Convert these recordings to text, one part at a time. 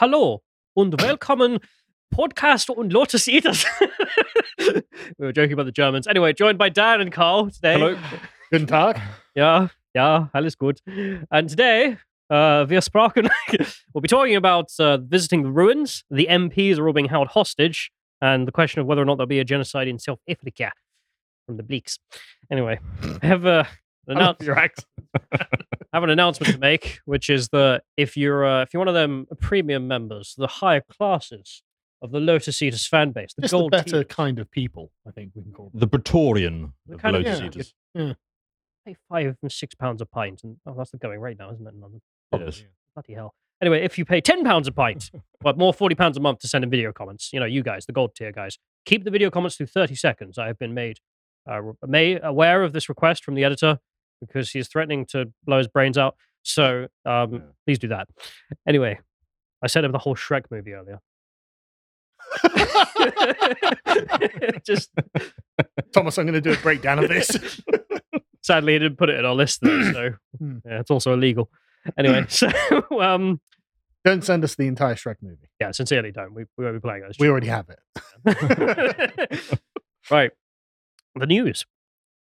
Hallo und willkommen Podcast und Lotus Eaters. we were joking about the Germans. Anyway, joined by Dan and Carl today. Hello. Guten Tag. Yeah, ja, alles gut. And today, uh, wir sprachen, we'll be talking about uh, visiting the ruins. The MPs are all being held hostage, and the question of whether or not there'll be a genocide in South Africa from the Bleaks. Anyway, I have a I announce- love your accent. I have an announcement to make, which is that if you're uh, if you're one of them premium members, the higher classes of the Lotus Eaters fan base, the Just the gold better tier, kind of people, I think we can call them. The Praetorian The of kind of- Lotus yeah. Eaters. pay five and six pounds a pint, and oh, that's the going rate now, isn't it? in London? Yes. Bloody hell. Anyway, if you pay ten pounds a pint, but more forty pounds a month to send in video comments, you know, you guys, the gold tier guys, keep the video comments to thirty seconds. I have been made uh, may aware of this request from the editor because he's threatening to blow his brains out. So um, Yeah. please do that. Anyway, I said of the whole Shrek movie earlier. Just Thomas, I'm going to do a breakdown of this. sadly, he didn't put it in our list though, so Hmm. yeah, it's also illegal. Anyway, so um, Don't send us the entire Shrek movie. yeah, sincerely, don't. We we won't be playing those. We already have it. right. The news.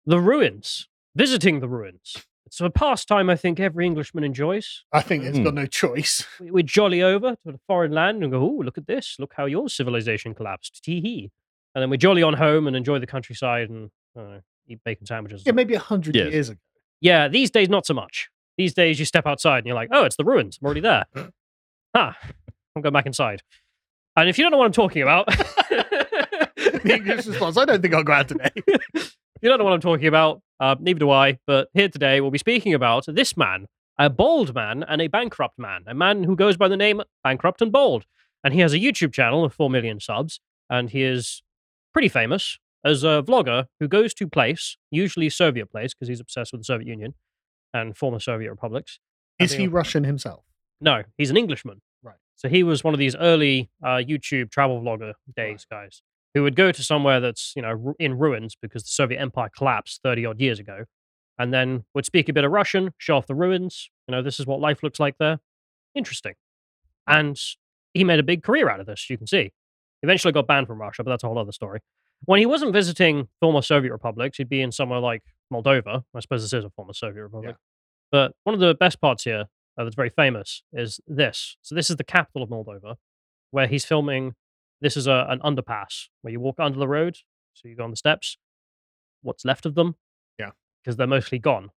The ruins. Visiting the ruins. It's a pastime I think every Englishman enjoys. I think it's Hmm. got no choice. We, we jolly over to a foreign land and go, oh, look at this. Look how your civilization collapsed. Tee hee. And then we jolly on home and enjoy the countryside and I don't know, eat bacon sandwiches. Yeah, maybe a hundred Yes. years ago. Yeah, these days, not so much. These days, you step outside and you're like, oh, it's the ruins. I'm already there. huh. I'm going back inside. And if you don't know what I'm talking about, The English response. I don't think I'll go out today. you don't know what I'm talking about. Uh, neither do I. But here today, we'll be speaking about this man, a bald man and a bankrupt man, a man who goes by the name Bankrupt and Bald. And he has a YouTube channel of 4 million subs. And he is pretty famous as a vlogger who goes to place, usually Soviet place, because he's obsessed with the Soviet Union and former Soviet republics. Is he Russian himself? No, he's an Englishman. Right. So he was one of these early uh, YouTube travel vlogger days guys who would go to somewhere that's you know in ruins because the Soviet Empire collapsed thirty odd years ago, and then would speak a bit of Russian, show off the ruins. You know, this is what life looks like there. Interesting. And he made a big career out of this. You can see. Eventually got banned from Russia, but that's a whole other story. When he wasn't visiting former Soviet republics, he'd be in somewhere like Moldova. I suppose this is a former Soviet republic. But one of the best parts here uh, that's very famous is this. So this is the capital of Moldova, where he's filming. This is a, an underpass where you walk under the road, so you go on the steps. What's left of them? Yeah. because they're mostly gone.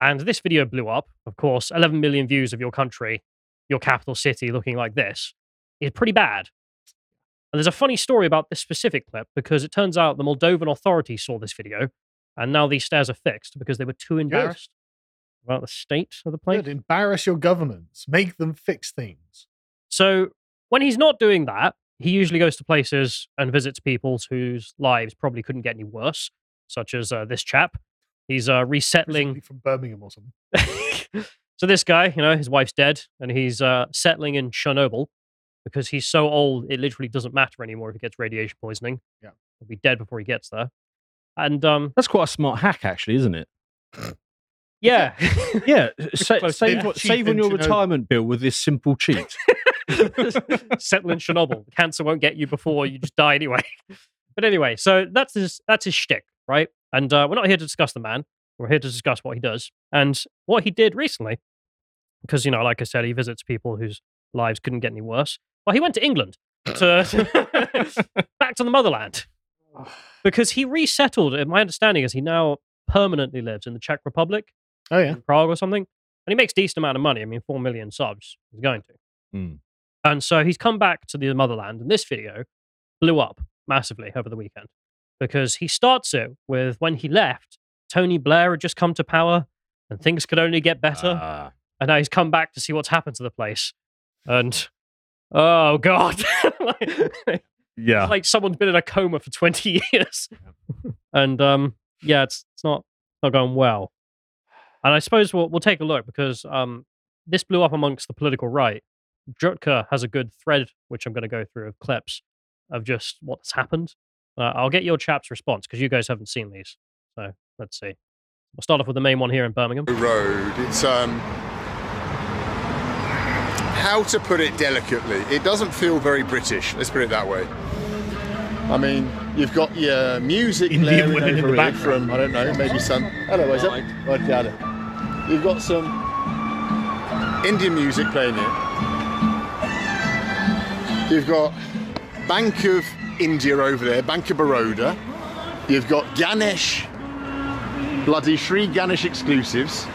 And this video blew up. Of course, 11 million views of your country, your capital city, looking like this is pretty bad. And there's a funny story about this specific clip because it turns out the Moldovan authorities saw this video, and now these stairs are fixed because they were too embarrassed about the state of the place. Good. Embarrass your governments. Make them fix things. So when he's not doing that, he usually goes to places and visits people whose lives probably couldn't get any worse, such as uh, this chap. He's uh, resettling. Presumably from Birmingham or something. so this guy, you know, his wife's dead, and he's uh, settling in Chernobyl because he's so old it literally doesn't matter anymore if he gets radiation poisoning. Yeah. he'll be dead before he gets there. And um, That's quite a smart hack, actually, isn't it? yeah, Yeah. sa- save that. on- save on your Chernobyl. retirement bill with this simple cheat. settle in Chernobyl. Cancer won't get you before you just die anyway. But anyway, so that's his that's his shtick, right? And uh, we're not here to discuss the man. We're here to discuss what he does and what he did recently. Because you know, like I said, he visits people whose lives couldn't get any worse. Well, he went to England to back to the motherland because he resettled. and My understanding is he now permanently lives in the Czech Republic, Oh, yeah. in Prague or something, and he makes decent amount of money. I mean, four million subs. He's going to. Hmm. And so he's come back to the motherland, and this video blew up massively over the weekend because he starts it with when he left, Tony Blair had just come to power and things could only get better. Ah. and now he's come back to see what's happened to the place. And oh, God. like, yeah. like someone's been in a coma for 20 years. and um, yeah, it's, it's not, not going well. And I suppose we'll, we'll take a look because um, this blew up amongst the political right. Jutka has a good thread, which I'm going to go through of clips of just what's happened. Uh, I'll get your chap's response because you guys haven't seen these. So let's see. We'll start off with the main one here in Birmingham. road. It's um how to put it delicately. It doesn't feel very British. Let's put it that way. I mean, you've got your music Indian blaring women in the it background. from I don't know, maybe some. Hello, is that? Right, got it. You've got some Indian music playing here. You've got Bank of India over there, Bank of Baroda. You've got Ganesh, bloody Sri Ganesh exclusives.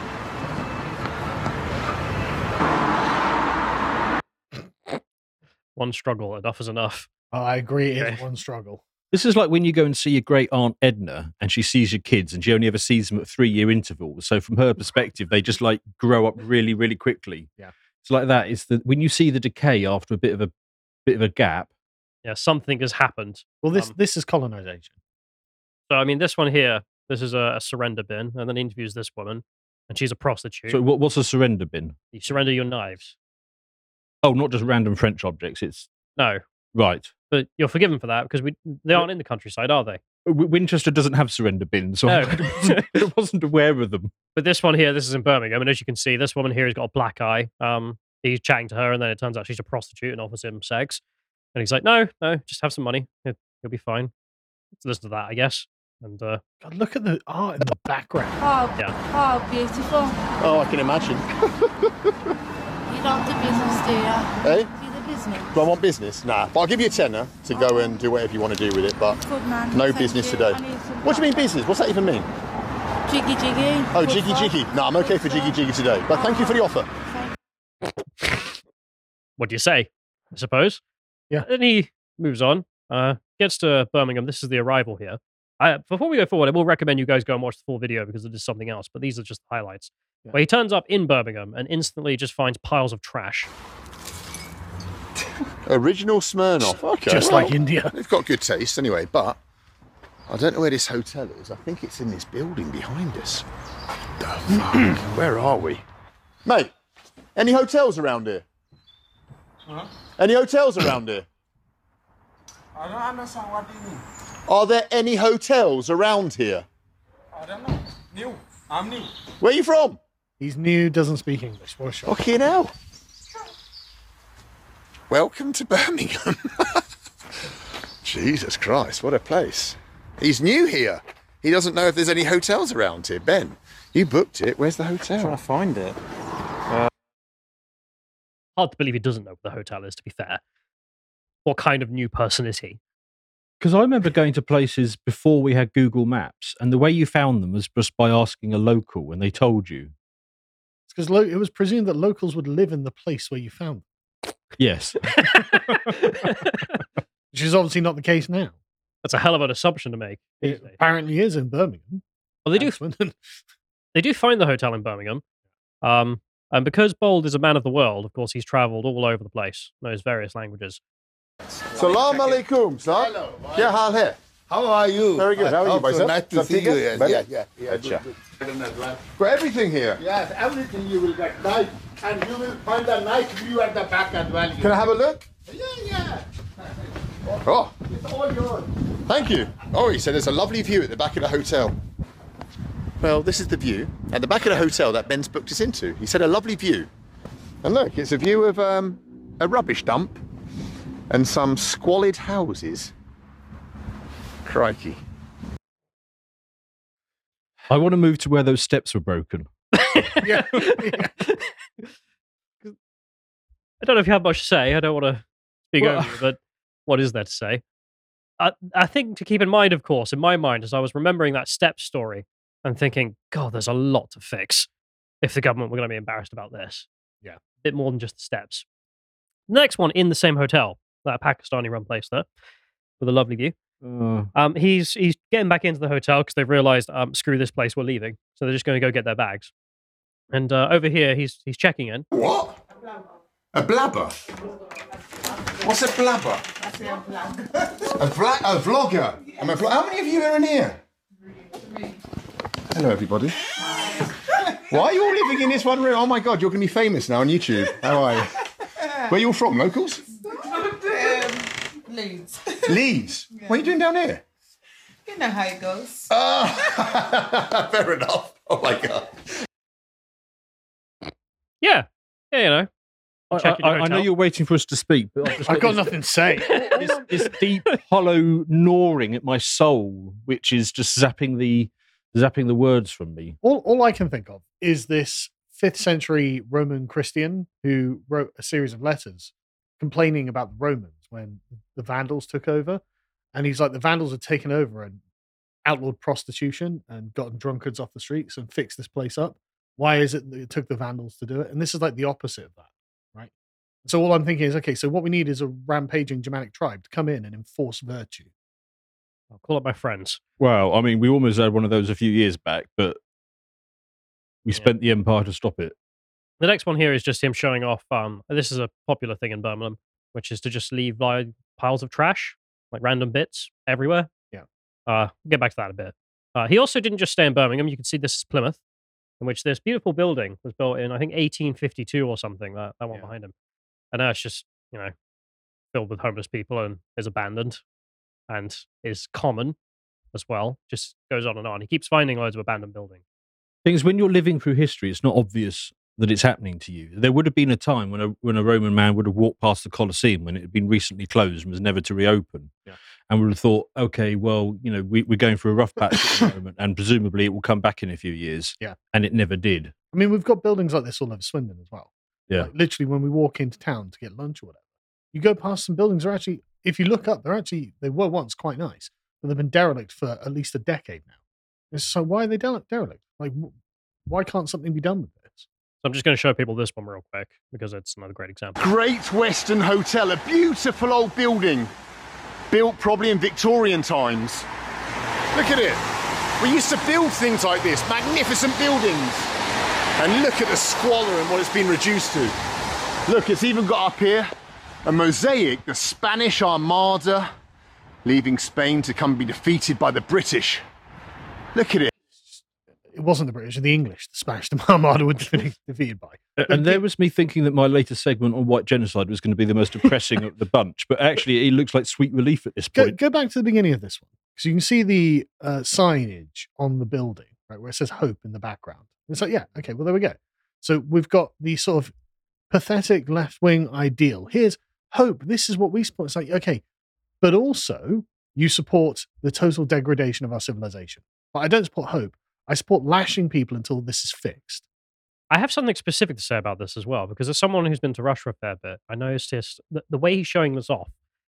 One struggle, enough is enough. Oh, I agree. It's Okay. one struggle. This is like when you go and see your great aunt Edna and she sees your kids and she only ever sees them at three year intervals. So from her perspective, they just like grow up really, really quickly. Yeah. It's like that. It's the when you see the decay after a bit of a bit of a gap. Yeah, something has happened. Well, this Um, this is colonization. So I mean, this one here, this is a, a surrender bin, and then he interviews this woman, and she's a prostitute. So what, what's a surrender bin? you surrender your knives. Oh, not just random French objects. It's No, right. but you're forgiven for that because we they aren't in the countryside, are they? Winchester doesn't have surrender bins, so I No. wasn't, I wasn't aware of them. But this one here, this is in Birmingham, and as you can see, this woman here has got a black eye. Um, he's chatting to her, and then it turns out she's a prostitute and offers him sex. And he's like, "No, no, just have some money. It, you'll be fine." So listen to that, I guess. And uh, God, look at the art in the background. Oh, Yeah. oh, beautiful. Oh, I can imagine. You don't do business, do you? Hey, Do do I want business? Nah, but I'll give you a tenner to go and do whatever you want to do with it. But man. no Thank business you. today. I need some What do you mean business? What's that even mean? Jiggy jiggy. Oh, jiggy jiggy. No, I'm okay for jiggy jiggy today. But thank you for the offer. What do you say? I suppose. Yeah. Then he moves on. Uh, gets to Birmingham. This is the arrival here. I, before we go forward, I will recommend you guys go and watch the full video because it is something else. But these are just the highlights. Yeah. Where he turns up in Birmingham and instantly just finds piles of trash. Original Smirnoff. Okay. Just well, like India. They've got good taste anyway, but I don't know where this hotel is. I think it's in this building behind us. The fuck? where are we? Mate, any hotels around here? Any hotels around here? I don't understand what you mean. Are there any hotels around here? I don't know. New. I'm new. Where are you from? He's new, doesn't speak English. What a shock. Fucking hell. Welcome to Birmingham. Jesus Christ, what a place. He's new here. He doesn't know if there's any hotels around here. Ben, you booked it. Where's the hotel? I'm trying to find it. Hard to believe he doesn't know where the hotel is, to be fair. What kind of new person is he? Because I remember going to places before we had Google Maps, and the way you found them was just by asking a local, and they told you. It's because lo- it was presumed that locals would live in the place where you found them, Yes. which is obviously not the case now. That's a hell of an assumption to make. It days. apparently is in Birmingham. Well, they do they do find the hotel in Birmingham. Um, and because Bald is a man of the world, of course, he's traveled all over the place, knows various languages. Salam alaikum, sir. Hello. Kya hal hai? How are you? Very good. How are you, my? Nice to see you. Yes, yeah, yeah, yeah. Good. For everything here. Yes, everything you will get nice, and you will find a nice view at the back as well. Can I have a look? Yeah, yeah. Oh, it's all yours. Thank you. Oh, he said there's a lovely view at the back of the hotel. Well, this is the view at the back of the hotel that Ben's booked us into. He said a lovely view. And look, it's a view of um, a rubbish dump and some squalid houses. Crikey. I want to move to where those steps were broken. yeah. I don't know if you have much to say. I don't want to speak Well- over you, but what is there to say? I, I think to keep in mind, of course, in my mind, as I was remembering that step story and thinking, God, there's a lot to fix if the government were going to be embarrassed about this. Yeah. A bit more than just the steps. Next one in the same hotel, that Pakistani run place there, with a lovely view. Uh, Um, he's he's getting back into the hotel because they've realised, um, screw this place, we're leaving. So they're just going to go get their bags. And uh, over here, he's he's checking in. What? A blabber? What's a blabber? A, vla- a vlogger. I'm a vlog- How many of you are in here? Hello, everybody. Why are you all living in this one room? Oh my God, you're going to be famous now on YouTube. How are you? Where are you all from? Locals? Leeds. Leeds. What are you doing down here? You know how it goes. Ah, fair enough. Oh my God. Yeah, yeah, you know, I, I- your I know you're waiting for us to speak, but I've, just I've got this- nothing to say. this, this deep, hollow gnawing at my soul, which is just zapping the zapping the words from me. all, all I can think of is this fifth century Roman Christian who wrote a series of letters complaining about the Romans when the Vandals took over. And he's like, the Vandals had taken over and outlawed prostitution and gotten drunkards off the streets and fixed this place up. Why is it that it took the Vandals to do it? And this is like the opposite of that, right? So all I'm thinking is, okay, so what we need is a rampaging Germanic tribe to come in and enforce virtue. I'll call up my friends. Well, I mean, we almost had one of those a few years back, but we Yeah. spent the empire to stop it. The next one here is just him showing off. Um, this is a popular thing in Birmingham, which is to just leave like piles of trash, like random bits everywhere. Yeah. Uh, we'll get back to that a bit. Uh, he also didn't just stay in Birmingham. You can see this is Plymouth, in which this beautiful building was built in, I think, 1852 or something. That that one Yeah. behind him, and now it's just you know filled with homeless people and is abandoned, and is common as well. Just goes on and on. He keeps finding loads of abandoned buildings. Things when you're living through history, it's not obvious that it's happening to you. There would have been a time when a when a Roman man would have walked past the Colosseum when it had been recently closed and was never to reopen, Yeah. and would have thought, okay, well, you know, we, we're going through a rough patch at the moment, and presumably it will come back in a few years. Yeah. and it never did. I mean, we've got buildings like this all over Swindon as well. Yeah. Like, literally, when we walk into town to get lunch or whatever, you go past some buildings. They're actually, if you look up, they're actually they were once quite nice, but they've been derelict for at least a decade now. It's so why are they derelict? derelict? Like, why can't something be done with this? So I'm just going to show people this one real quick because it's another great example. Great Western Hotel, a beautiful old building, built probably in Victorian times. Look at it. We used to build things like this, magnificent buildings. And look at the squalor and what it's been reduced to. Look, it's even got up here a mosaic, the Spanish Armada, leaving Spain to come be defeated by the British. Look at it. It wasn't the British, the English, the Spanish, the Armada were defeated defeated by. A- And there was me thinking that my latest segment on white genocide was going to be the most depressing of the bunch, but actually it looks like sweet relief at this Go, point. go back to the beginning of this one because you can see the uh, signage on the building, right, where it says "Hope" in the background. It's like, yeah, okay, well there we go. So we've got the sort of pathetic left-wing ideal. Here's hope. This is what we support. It's like, okay, but also you support the total degradation of our civilization. But I don't support hope. I support lashing people until this is fixed. I have something specific to say about this as well, because as someone who's been to Russia a fair bit, I noticed this, the, the way he's showing this off,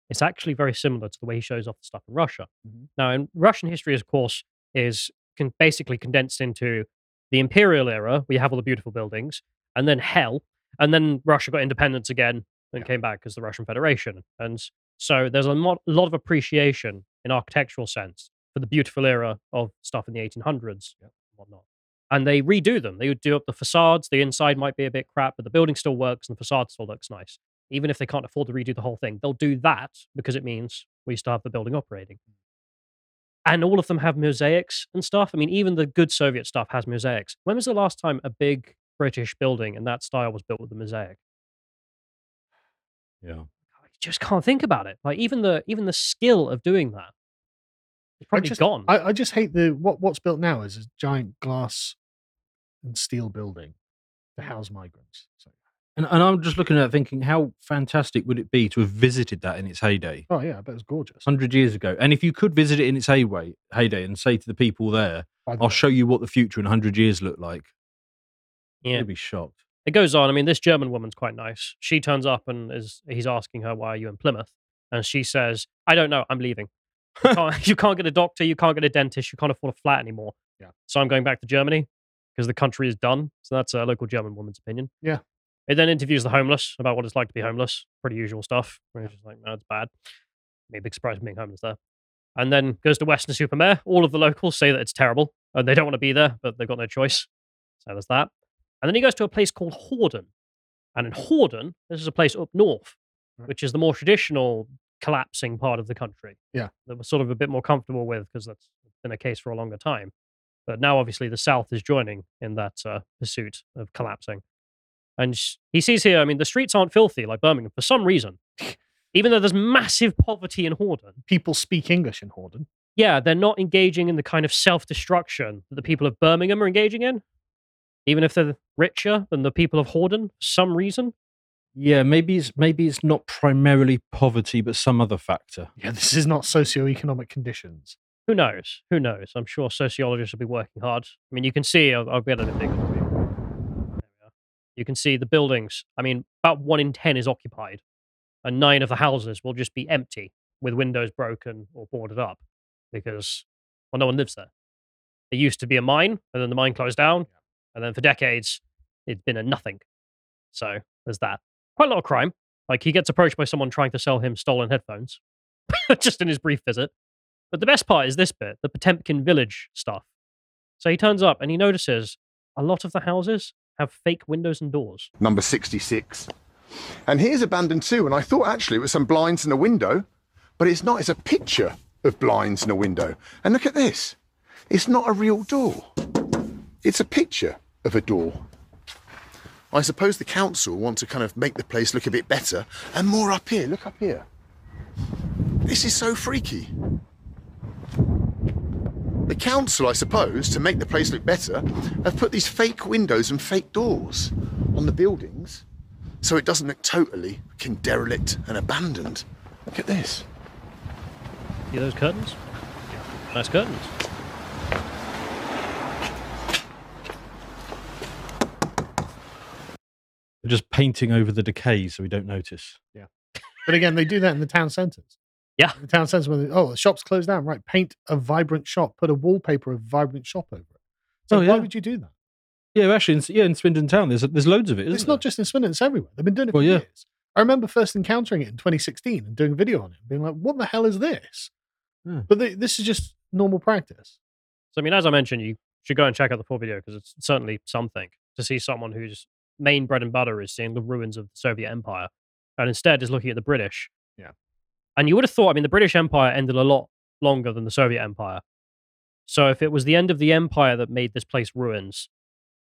it's actually very similar to the way he shows off the stuff in Russia. Mhm. Now, in Russian history, of course, is con- basically condensed into the imperial era, we have all the beautiful buildings, and then hell, and then Russia got independence again and Yeah. came back as the Russian Federation. And so there's a lot, a lot of appreciation in architectural sense for the beautiful era of stuff in the 1800s and whatnot and they redo them. They would do up the facades. The inside might be a bit crap, but the building still works and the facade still looks nice. Even if they can't afford to redo the whole thing, they'll do that because it means we still have the building operating. And all of them have mosaics and stuff. I mean, even the good Soviet stuff has mosaics. When was the last time a big British building in that style was built with a mosaic? Yeah. I just can't think about it. Like even the even the skill of doing that is probably just- gone. I, I just hate the what what's built now is a giant glass and steel building to house migrants. So, And, and I'm just looking at it thinking, how fantastic would it be to have visited that in its heyday? oh yeah, I bet it's gorgeous. 100 years ago. And if you could visit it in its heyday, heyday and say to the people there, By the I'll way. show you what the future in 100 years look like, yeah. you'd be shocked. it goes on. I mean, this German woman's quite nice. She turns up and is he's asking her why are you in Plymouth, and she says, "I don't know. I'm leaving. You can't, you can't get a doctor. You can't get a dentist. You can't afford a flat anymore. Yeah. So I'm going back to Germany because the country is done. So that's a local German woman's opinion. Yeah. It then interviews the homeless about what it's like to be homeless. Pretty usual stuff. Where it's just like, no, it's bad. Maybe big surprise being homeless there. And then goes to Weston-super-Mare. All of the locals say that it's terrible and they don't want to be there, but they've got no choice. So there's that. And then he goes to a place called Horden. And in Horden, this is a place up north, which is the more traditional collapsing part of the country. Yeah. That we're sort of a bit more comfortable with because that's been a case for a longer time. But now, obviously, the South is joining in that uh, pursuit of collapsing. And sh- he sees here, I mean, the streets aren't filthy like Birmingham for some reason. Even though there's massive poverty in Horden, People speak English in Horden. yeah, they're not engaging in the kind of self destruction that the people of Birmingham are engaging in, even if they're richer than the people of Horden for some reason. Yeah, maybe it's maybe it's not primarily poverty, but some other factor. Yeah, this is not socioeconomic conditions. Who knows? Who knows? I'm sure sociologists will be working hard. I mean, you can see, I'll, I'll get it a bit. There we are. You can see the buildings. I mean, about one in 10 is occupied, and nine of the houses will just be empty with windows broken or boarded up because, well, no one lives there. It used to be a mine, and then the mine closed down, and then for decades, it's been a nothing. So there's that. Quite a lot of crime. Like he gets approached by someone trying to sell him stolen headphones just in his brief visit. But the best part is this bit the Potemkin village stuff. So he turns up and he notices a lot of the houses have fake windows and doors. Number 66. And here's abandoned too. And I thought actually it was some blinds and a window, but it's not. It's a picture of blinds and a window. And look at this. It's not a real door. It's a picture of a door. I suppose the council want to kind of make the place look a bit better. And more up here. Look up here. This is so freaky. The council, I suppose, to make the place look better, have put these fake windows and fake doors on the buildings so it doesn't look totally fucking derelict and abandoned. Look at this. See those curtains? Nice curtains. They're just painting over the decay so we don't notice. Yeah. But again, they do that in the town centres. Yeah. The town when they, oh the shop's closed down, right? Paint a vibrant shop, put a wallpaper of vibrant shop over it. So Oh, why would you do that? Yeah, actually, in, yeah, in Swindon Town, there's there's loads of it. It's isn't just in Swindon, it's everywhere. They've been doing it Well, for yeah. years. I remember first encountering it in 2016 and doing a video on it, being like, "What the hell is this?" Yeah. But they, this is just normal practice. So, I mean, as I mentioned, you should go and check out the full video because it's certainly something to see someone whose main bread and butter is seeing the ruins of the Soviet Empire and instead is looking at the British. Yeah. And you would have thought, I mean, the British Empire ended a lot longer than the Soviet Empire. So, if it was the end of the empire that made this place ruins,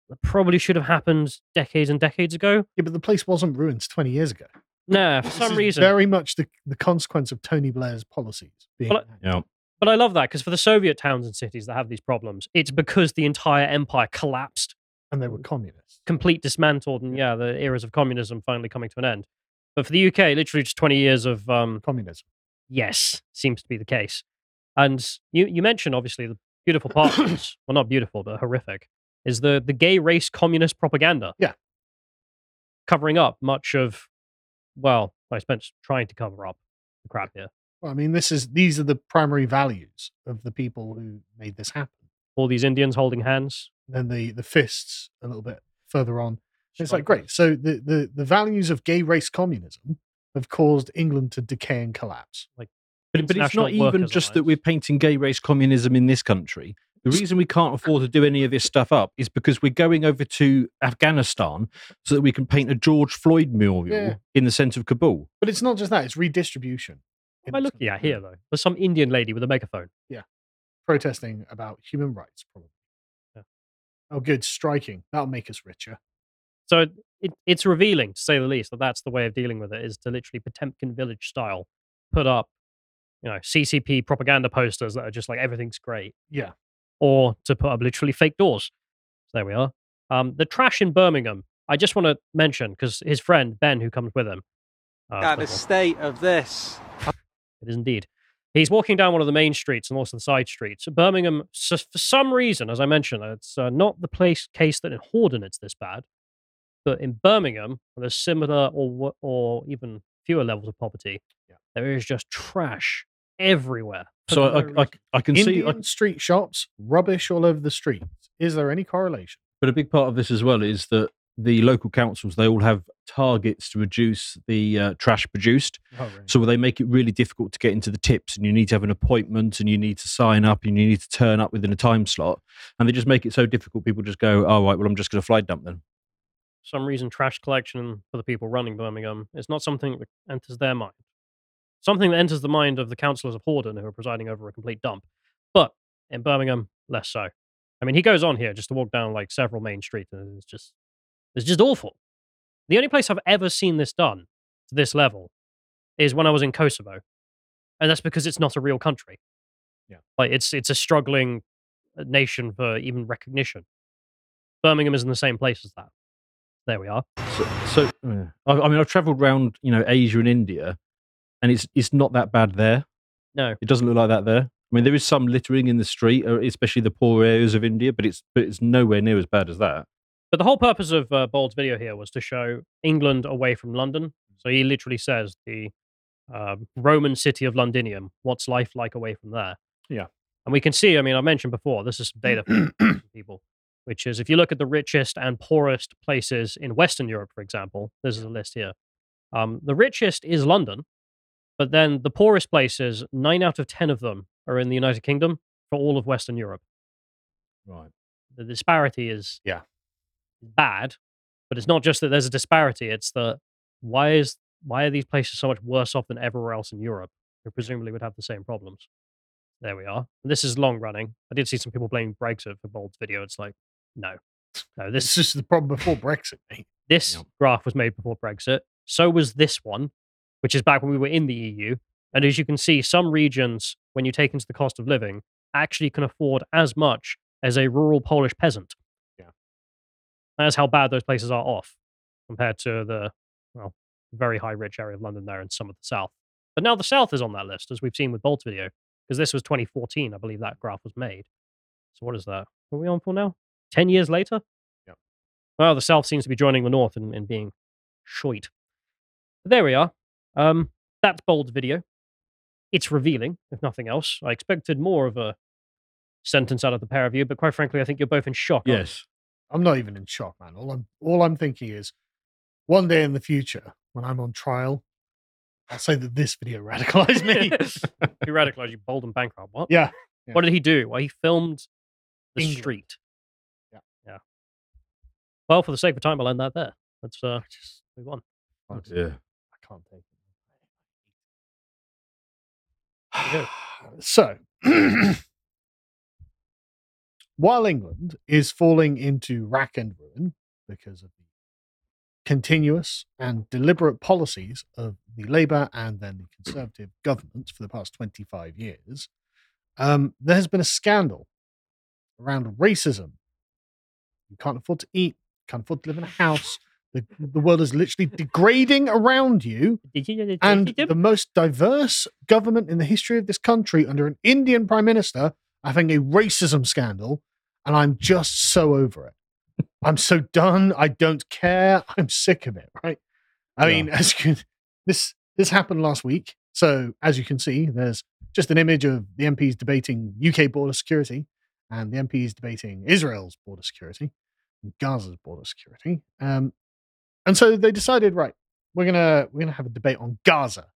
that probably should have happened decades and decades ago. Yeah, but the place wasn't ruined 20 years ago. Nah, for This some is reason. very much the, the consequence of Tony Blair's policies. Being Well, enacted. Yeah. But I love that because for the Soviet towns and cities that have these problems, it's because the entire empire collapsed and they were communists. complete dismantled and yeah the eras of communism finally coming to an end but for the uk literally just 20 years of um Communism. yes seems to be the case and you you mentioned obviously the beautiful part well not beautiful but horrific is the the gay race communist propaganda Yeah. covering up much of well i spent trying to cover up the crap here Well, I mean, this is these are the primary values of the people who made this happen. all these indians holding hands then the the fists a little bit further on. It's like great. So the, the the values of gay race communism have caused England to decay and collapse. Like, But, but it's not even just that we're painting gay race communism in this country. The reason we can't afford to do any of this stuff up is because we're going over to Afghanistan so that we can paint a George Floyd memorial Yeah. in the centre of Kabul. But it's not just that; it's redistribution. what am i looking at here though there's some indian lady with a megaphone Yeah, Protesting about human rights, probably. Yeah. Oh, good. Striking. That'll make us richer. So it, it, it's revealing, to say the least, that that's the way of dealing with it is to literally Potemkin village style put up, you know, CCP propaganda posters that are just like everything's great, Yeah. or to put up literally fake doors. So there we are. Um, the trash in Birmingham. I just want to mention because his friend Ben, who comes with him, uh, God, the state of this. it is indeed. He's walking down one of the main streets and also the side streets. Birmingham, so for some reason, as I mentioned, it's uh, not the place case that in Horden it's this bad, but in Birmingham, where there's similar or or even fewer levels of poverty, Yeah. there is just trash everywhere. So I, I. I can see, Indian I, street shops, rubbish all over the streets. Is there any correlation? but a big part of this as well is that the local councils they all have targets to reduce the uh, trash produced. Oh, really? So they make it really difficult to get into the tips, and you need to have an appointment, and you need to sign up, and you need to turn up within a time slot, and they just make it so difficult. People just go, "Oh right, well I'm just going to fly dump then." Some reason, trash collection for the people running Birmingham is not something that enters their mind. Something that enters the mind of the councillors of Horden who are presiding over a complete dump. But in Birmingham, less so. I mean, he goes on here just to walk down like several main streets, and it's just, it's just awful. The only place I've ever seen this done to this level is when I was in Kosovo, and that's because it's not a real country. Yeah. like it's it's a struggling uh, nation for even recognition. Birmingham is in the same place as that. There we are. So, so yeah. I, I mean, I've travelled around, you know, Asia and India, and it's it's not that bad there. No. It doesn't look like that there. I mean, there is some littering in the street, uh, especially the poor areas of India, but it's but it's nowhere near as bad as that. But the whole purpose of uh, Bald's video here was to show England away from London. So he literally says the um, Roman city of Londinium. What's life like away from there? Yeah. And we can see, I mean, I mentioned before, this is data for people, which is if you look at the richest and poorest places in Western Europe, for example, this is a list here. Um, the richest is London, but then the poorest places, nine out of 10 of them are in the United Kingdom for all of Western Europe. Right. The disparity is Yeah. bad, but it's not just that there's a disparity. It's that why is why are these places so much worse off than everywhere else in Europe, who presumably would have the same problems? There we are. This is long running. I did see some people blaming Brexit for Bald's video. It's like, no, no. This is the problem before Brexit, mate. this Yeah. graph was made before Brexit. So was this one, which is back when we were in the EU. And as you can see, some regions, when you take into the cost of living, actually can afford as much as a rural Polish peasant. Yeah. That's how bad those places are off compared to the, well, very high rich area of London there and some of the south. But now the south is on that list, as we've seen with Bald's video, because this was 2014, I believe that graph was made. So what is that? What are we on for now? 10 years later? Yep. Well, the south seems to be joining the north and, in being shite. But there we are. Um, that's Bald's video. It's revealing, if nothing else. I expected more of a sentence out of the pair of you, but quite frankly, I think you're both in shock. Yes. I'm not even in shock, man. All I'm all I'm thinking is one day in the future, when I'm on trial, I'll say that this video radicalized me. he radicalized you, bold and bankrupt. What? yeah. yeah. What did he do? Well, he filmed the England. street. Well, for the sake of time, I'll end that there. Let's uh, just move on. I, Yeah. I can't take it. So while England is falling into rack and ruin because of the continuous and deliberate policies of the Labour and then the Conservative governments for the past 25 years, um, there has been a scandal around racism. You can't afford to eat, can't afford to live in a house. The, the world is literally degrading around you. And the most diverse government in the history of this country under an Indian prime minister having a racism scandal. And I'm just so over it. I'm so done. I don't care. I'm sick of it. Right. I Yeah. mean, as you, this this happened last week. So as you can see, there's just an image of the MPs debating UK border security and the MPs debating Israel's border security, Gaza's border security. Um, and so they decided, right, we're gonna we're gonna have a debate on Gaza.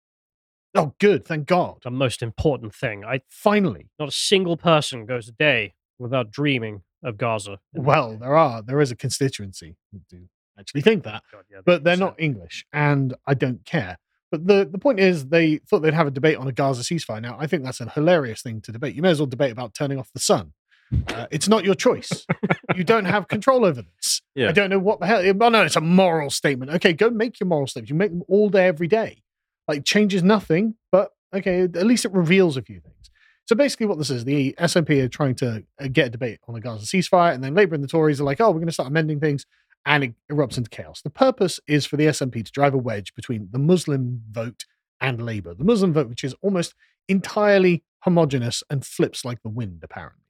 Oh, good, thank God. the most important thing. I Finally, not a single person goes a day without dreaming of Gaza. well, there are there is a constituency that do actually think that, God, yeah, but they're not English, and I don't care. But the, the point is, they thought they'd have a debate on a Gaza ceasefire. Now, I think that's a hilarious thing to debate. You may as well debate about turning off the sun. Uh, it's not your choice. you don't have control over this. Yeah. I don't know what the hell. Oh no, it's a moral statement. Okay, go make your moral statements. You make them all day, every day. Like changes nothing, but okay, at least it reveals a few things. So basically, what this is, the SNP are trying to uh, get a debate on the Gaza ceasefire, and then Labour and the Tories are like, "Oh, we're going to start amending things," and it erupts into chaos. The purpose is for the SNP to drive a wedge between the Muslim vote and Labour. The Muslim vote, which is almost entirely homogenous and flips like the wind, apparently.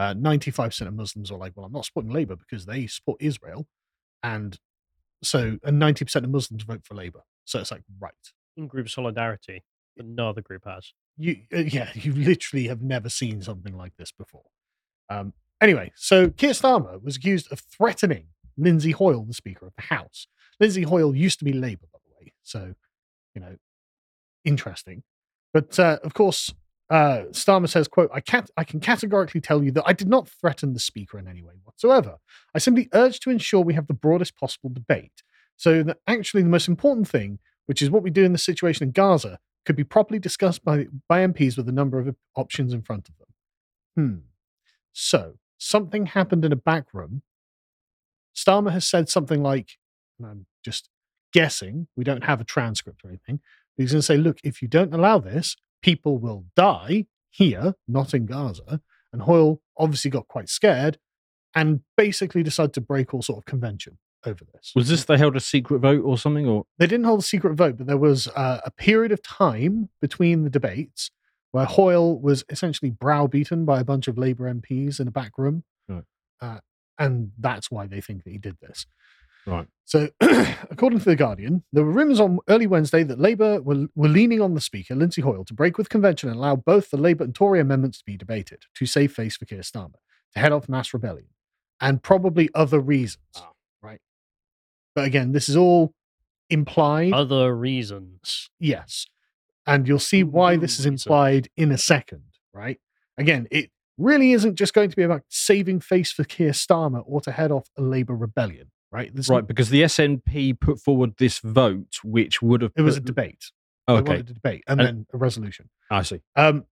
Uh, 95% of Muslims are like, well, I'm not supporting Labour because they support Israel. And so, and 90% of Muslims vote for Labour. So it's like, right. in group solidarity, but no other group has. You, uh, yeah, you literally have never seen something like this before. Um, anyway, so Keir Starmer was accused of threatening Lindsay Hoyle, the Speaker of the House. Lindsay Hoyle used to be Labour, by the way. So, you know, interesting. But uh, of course, uh, Starmer says, quote, I, can't, I can categorically tell you that I did not threaten the speaker in any way whatsoever. I simply urged to ensure we have the broadest possible debate. So that actually the most important thing, which is what we do in the situation in Gaza, could be properly discussed by, by MPs with a number of options in front of them. Hmm. So something happened in a back room. Starmer has said something like, and I'm just guessing, we don't have a transcript or anything. He's going to say, look, if you don't allow this, people will die here, not in Gaza. And Hoyle obviously got quite scared and basically decided to break all sort of convention. over this. Was this they held a secret vote or something? Or They didn't hold a secret vote, but there was uh, a period of time between the debates where Hoyle was essentially browbeaten by a bunch of Labour MPs in a back room. Right. Uh, and that's why they think that he did this. Right? So, according to The Guardian, there were rumours on early Wednesday that Labour were, were leaning on the Speaker, Lindsay Hoyle, to break with convention and allow both the Labour and Tory amendments to be debated to save face for Keir Starmer, to head off mass rebellion, and probably other reasons, Ah. right? But again, this is all implied. Other reasons. Yes. And you'll see why this is implied in a second, right? Again, it really isn't just going to be about saving face for Keir Starmer or to head off a Labour rebellion, right? This Right, because the SNP put forward this vote, which would have It was a debate. Oh, They okay, wanted a debate and And- then a resolution. I see. Um,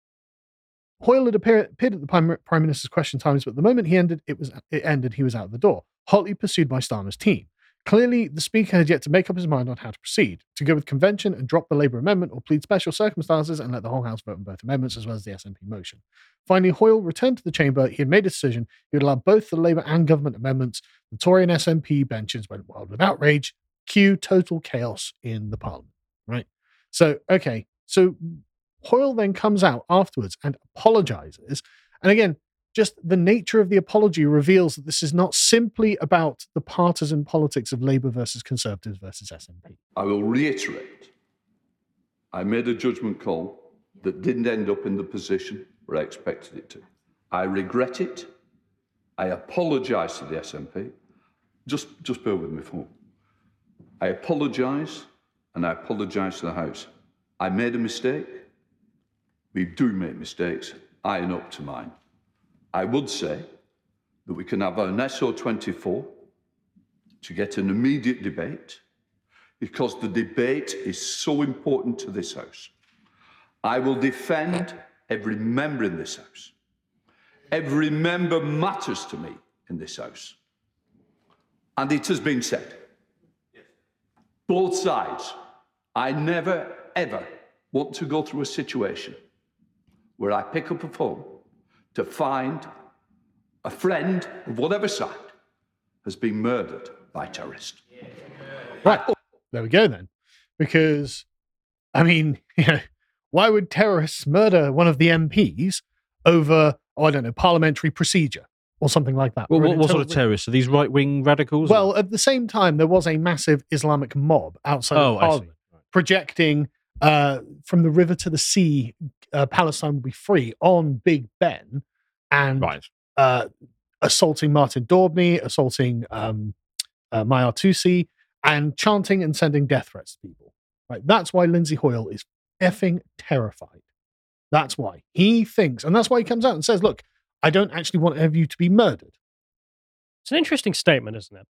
Hoyle had appear, appeared at the Prime, Prime Minister's question times, but the moment he ended, it was it ended. He was out the door, hotly pursued by Starmer's team. Clearly, the Speaker had yet to make up his mind on how to proceed: to go with convention and drop the Labour amendment, or plead special circumstances and let the whole House vote on both amendments as well as the SNP motion. Finally, Hoyle returned to the chamber. He had made a decision. He would allow both the Labour and government amendments. The Tory and SNP benches went wild with outrage. Cue total chaos in the Parliament. Right. So, okay. So Hoyle then comes out afterwards and apologizes. And again, just the nature of the apology reveals that this is not simply about the partisan politics of Labour versus Conservatives versus SNP. I will reiterate I made a judgment call that didn't end up in the position where I expected it to. I regret it. I apologise to the SNP. Just, just bear with me for. I apologise and I apologise to the House. I made a mistake. We do make mistakes. I own up to mine. I would say that we can have an SO24 to get an immediate debate because the debate is so important to this House. I will defend every member in this House. Every member matters to me in this House. And it has been said, both sides, I never, ever want to go through a situation where I pick up a phone to find a friend of whatever side has been murdered by terrorists. Right. There we go then. Because, I mean, you know, why would terrorists murder one of the MPs over, oh, I don't know, parliamentary procedure or something like that? Well, what, what sort of terrorists are these? Right wing radicals? or- Well, at the same time, there was a massive Islamic mob outside oh, of I. Parliament projecting uh, from the river to the sea, uh, Palestine will be free on Big Ben, and Right. uh, assaulting Martin Daubney, assaulting um, uh, Maya Tusi, and chanting and sending death threats to people. Right. That's why Lindsay Hoyle is effing terrified. That's why he thinks, and that's why he comes out and says, "Look, I don't actually want any of you to be murdered." It's an interesting statement, isn't it?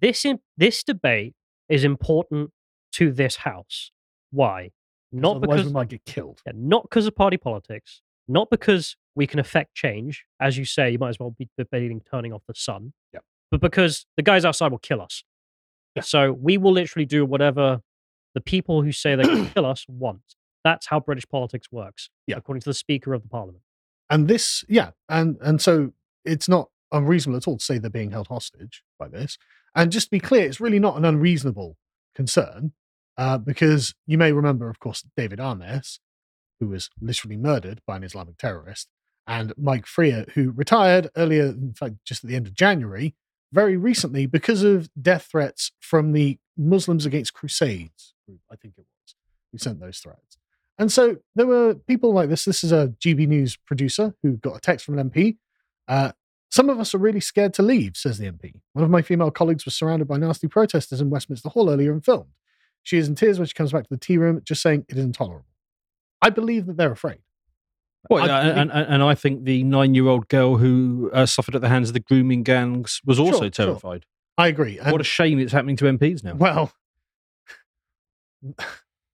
This in, this debate is important to this house. Why? Not Otherwise, because we might get killed. yeah, not because of party politics, not because we can affect change. As you say, you might as well be debating turning off the sun. Yep. But because the guys outside will kill us. Yeah. So we will literally do whatever the people who say they can kill us want. That's how British politics works, Yeah. according to the Speaker of the Parliament. and this yeah and and so it's not unreasonable at all to say they're being held hostage by this and just to be clear it's really not an unreasonable concern uh, because you may remember of course david amess who was literally murdered by an islamic terrorist and mike freer who retired earlier in fact just at the end of january very recently because of death threats from the muslims against crusades group i think it was who sent those threats and so there were people like this. This is a GB News producer who got a text from an MP. Uh, some of us are really scared to leave, says the MP. One of my female colleagues was surrounded by nasty protesters in Westminster Hall earlier and filmed. She is in tears when she comes back to the tea room, just saying it is intolerable. I believe that they're afraid. Well, I yeah, believe- and, and, and I think the nine-year-old girl who uh, suffered at the hands of the grooming gangs was also Sure, sure. terrified. I agree. And, what a shame it's happening to MPs now. well,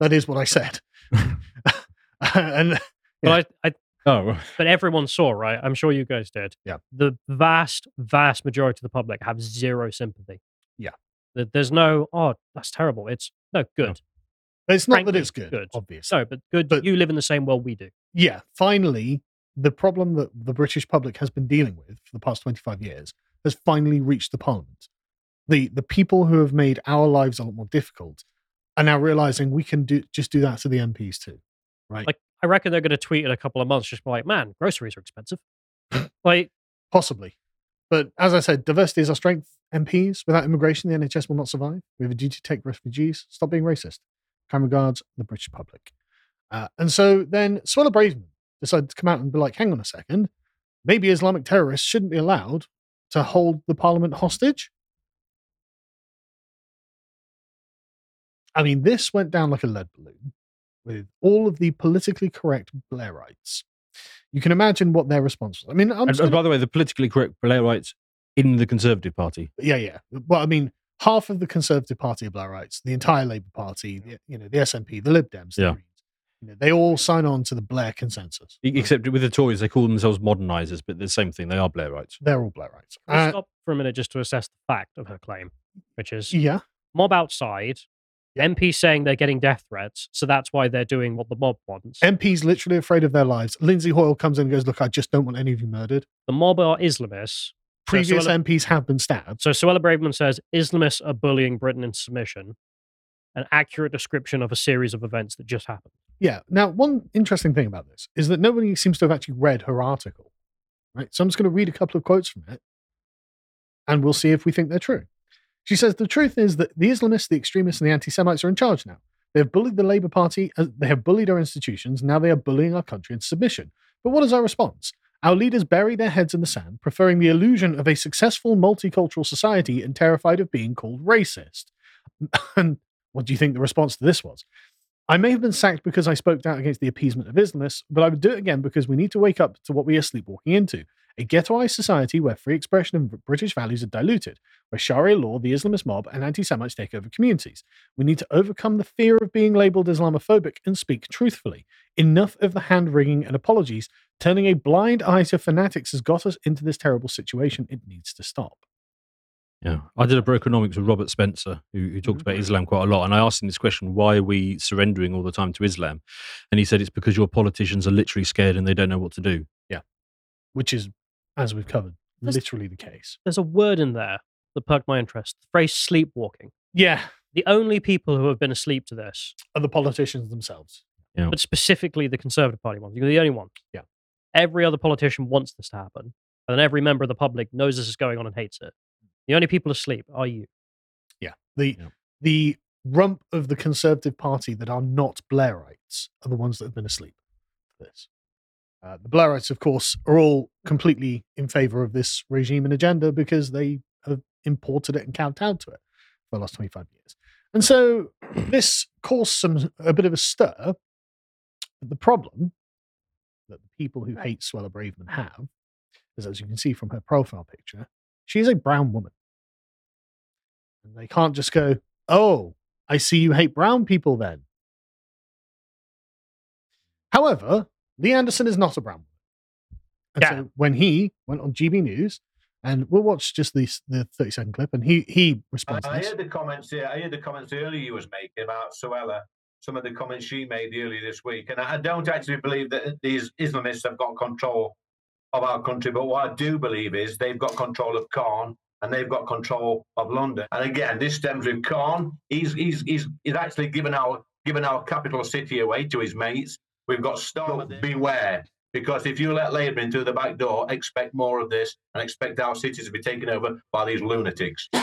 that is what I said. and But I, I Oh, right. but everyone saw, right? I'm sure you guys did. Yeah. The vast, vast majority of the public have zero sympathy. Yeah. That There's no, oh, that's terrible. It's no good. it's not that it's good, good. obviously. No, but good. But- you live in the same world we do. yeah, finally, the problem that the British public has been dealing with for the past 25 years has finally reached the Parliament. The the people who have made our lives a lot more difficult are now realizing we can do just do that to the MPs too, right? Like, I reckon they're going to tweet in a couple of months, just be like, man, groceries are expensive. like, Possibly. But as I said, diversity is our strength. MPs, without immigration, the NHS will not survive. We have a duty to take refugees. Stop being racist. Kind regards, the British public. Uh, and so then Suella Braverman decided to come out and be like, hang on a second, maybe Islamic terrorists shouldn't be allowed to hold the parliament hostage. I mean, this went down like a lead balloon with all of the politically correct Blairites. You can imagine what their response was. I mean, I'm And, gonna- by the way, the politically correct Blairites in the Conservative Party. yeah, yeah. Well, I mean, half of the Conservative Party are Blairites, the entire Labour Party, the, you know, the SNP, the Lib Dems, the Yeah. Greens. You know, they all sign on to the Blair consensus. Except with the Tories, they call themselves modernisers, but the same thing. They are Blairites. They're all Blairites. we'll Uh, stop for a minute just to assess the fact of her claim, which is yeah, mob outside, MP saying they're getting death threats, so that's why they're doing what the mob wants. MPs literally afraid of their lives. Lindsay Hoyle comes in and goes, "Look, I just don't want any of you murdered." the mob are Islamists. So Previous Suella- MPs have been stabbed. So Suella Braverman says Islamists are bullying Britain into submission. An accurate description of a series of events that just happened. Yeah. Now, one interesting thing about this is that nobody seems to have actually read her article. Right. So I'm just going to read a couple of quotes from it and we'll see if we think they're true. She says the truth is that the Islamists, the extremists, and the anti Semites are in charge now. They have bullied the Labour Party, uh, they have bullied our institutions, now they are bullying our country into submission. But what is our response? Our leaders bury their heads in the sand, preferring the illusion of a successful multicultural society and terrified of being called racist. and what do you think the response to this was? I may have been sacked because I spoke out against the appeasement of Islamists, but I would do it again because we need to wake up to what we are sleepwalking into a ghettoized society where free expression and British values are diluted, where Sharia law, the Islamist mob, and anti Semites take over communities. We need to overcome the fear of being labeled Islamophobic and speak truthfully. Enough of the hand wringing and apologies. Turning a blind eye to fanatics has got us into this terrible situation. It needs to stop. Yeah, I did a Brokenomics with Robert Spencer, who, who talks about mm-hmm. Islam quite a lot, and I asked him this question: Why are we surrendering all the time to Islam? And he said it's because your politicians are literally scared and they don't know what to do. Yeah, which is, as we've covered, That's- literally the case. There's a word in there that perked my interest. The phrase sleepwalking. Yeah, The only people who have been asleep to this, are the politicians themselves. Yeah. but specifically the Conservative Party ones, you're the only one. Yeah. Every other politician wants this to happen. And then every member of the public knows this is going on and hates it. The only people asleep are you. Yeah. The Yeah. the rump of the Conservative Party that are not Blairites are the ones that have been asleep for this. Uh, the Blairites, of course, are all completely in favor of this regime and agenda because they have imported it and kowtowed to it for the last 25 years. And so this caused some a bit of a stir. But the problem that the people who hate Suella Braverman have is, as you can see from her profile picture, she is a brown woman. And they can't just go, oh, I see you hate brown people then. However, Lee Anderson is not a brown woman. And Yeah. so when he went on GB News, and we'll watch just the, the 30 second clip, and he, he responds to I this. heard the comments. Yeah, I heard the comments earlier you was making about Suella. Some of the comments she made earlier this week, and I I don't actually believe that these Islamists have got control of our country. But what I do believe is they've got control of Khan and they've got control of London. And again, this stems with Khan. He's he's he's, he's actually given our given our capital city away to his mates. We've got Starmer. Beware. Because if you let Labour in through the back door, expect more of this and expect our cities to be taken over by these lunatics.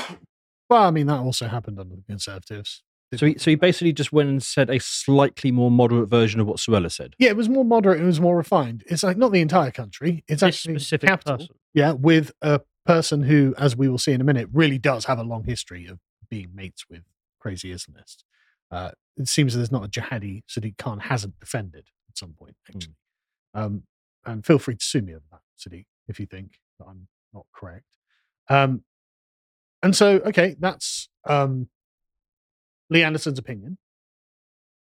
Well, I mean, that also happened under the Conservatives. So he, so he basically just went and said a slightly more moderate version of what Suella said. Yeah, it was more moderate. It was more refined. It's like not the entire country. It's This actually specific capital. person. Yeah, with a person who, as we will see in a minute, really does have a long history of being mates with crazy Islamists. Uh, it seems there's not a jihadi Sadiq Khan hasn't defended at some point, actually. Um, and feel free to sue me over that, Sadiq, if you think that I'm not correct. Um, and so, okay, that's um, Lee Anderson's opinion.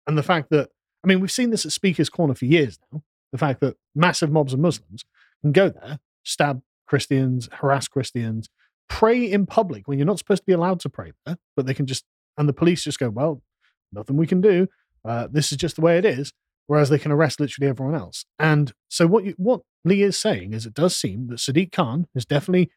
And the fact that, I mean, we've seen this at Speaker's Corner for years now. The fact that massive mobs of Muslims can go there, stab Christians, harass Christians, pray in public when you're not supposed to be allowed to pray there, but they can just, and the police just go, well, nothing we can do. Uh, this is just the way it is. Whereas they can arrest literally everyone else. And so what you, what Lee is saying is it does seem that Sadiq Khan has definitely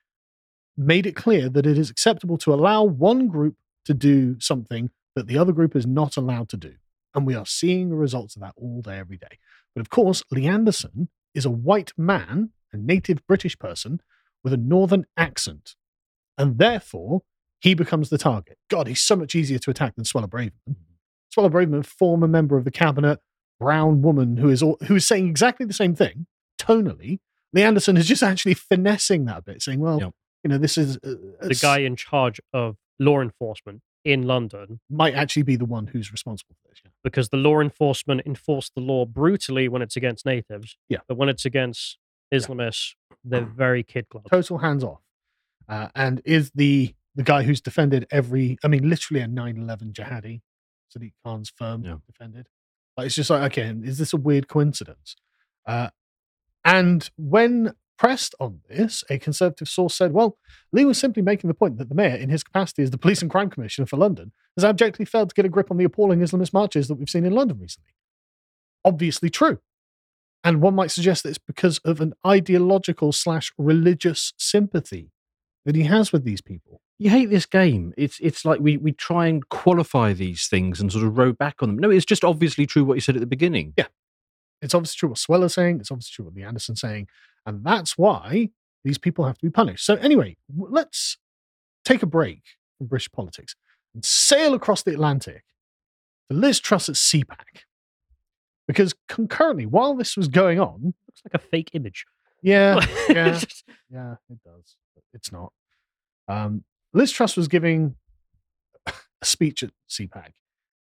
made it clear that it is acceptable to allow one group to do something that the other group is not allowed to do. And we are seeing the results of that all day, every day. But of course, Lee Anderson is a white man, a native British person with a northern accent. And therefore, he becomes the target. God, he's so much easier to attack than Suella Braverman. Mm-hmm. Suella Braverman, former member of the cabinet, brown woman who is all, who is saying exactly the same thing tonally. Lee Anderson is just actually finessing that a bit, saying, "Well, Yep. you know, this is a The guy in charge of law enforcement in London might actually be the one who's responsible for this." Yeah. because the law enforcement enforce the law brutally when it's against natives. Yeah. But when it's against Islamists, they're very kid gloves. Total hands off, uh, and is the the guy who's defended every, I mean, literally a 9/11 jihadi, Sadiq Khan's firm defended. Like, it's just like, okay, is this a weird coincidence? Uh, and when pressed on this, a conservative source said, well, Lee was simply making the point that the mayor, in his capacity as the police and crime commissioner for London, has abjectly failed to get a grip on the appalling Islamist marches that we've seen in London recently. Obviously true. And one might suggest that it's because of an ideological slash religious sympathy that he has with these people. You hate this game. It's it's like we we try and qualify these things and sort of row back on them. No, it's just obviously true what you said at the beginning. Yeah. It's obviously true what Suella's saying. It's obviously true what the Anderson's saying. And that's why these people have to be punished. So, anyway, let's take a break from British politics and sail across the Atlantic to Liz Truss at CPAC. Because concurrently, while this was going on, looks like a fake image. Yeah, yeah, yeah, it does. But it's not. Um, Liz Truss was giving a speech at CPAC.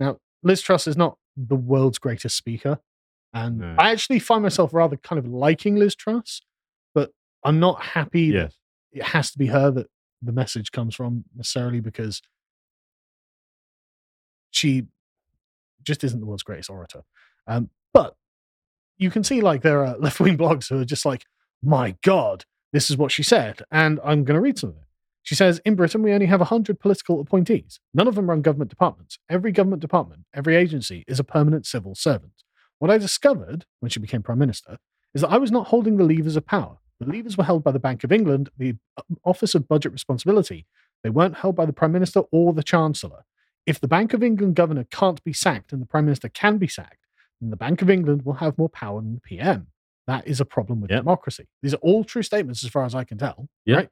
Now, Liz Truss is not the world's greatest speaker, and No. I actually find myself rather kind of liking Liz Truss, but I'm not happy Yes. that it has to be her that the message comes from necessarily because she just isn't the world's greatest orator. Um, but you can see like there are left wing blogs who are just like, my God, this is what she said. And I'm going to read some of it. She says, In Britain, we only have 100 political appointees. None of them run government departments. Every government department, every agency is a permanent civil servant. What I discovered when she became Prime Minister is that I was not holding the levers of power. The levers were held by the Bank of England, the uh, Office of Budget Responsibility. They weren't held by the Prime Minister or the Chancellor. If the Bank of England governor can't be sacked and the Prime Minister can be sacked, then the Bank of England will have more power than the PM. That is a problem with democracy. These are all true statements as far as I can tell. Yeah. Right?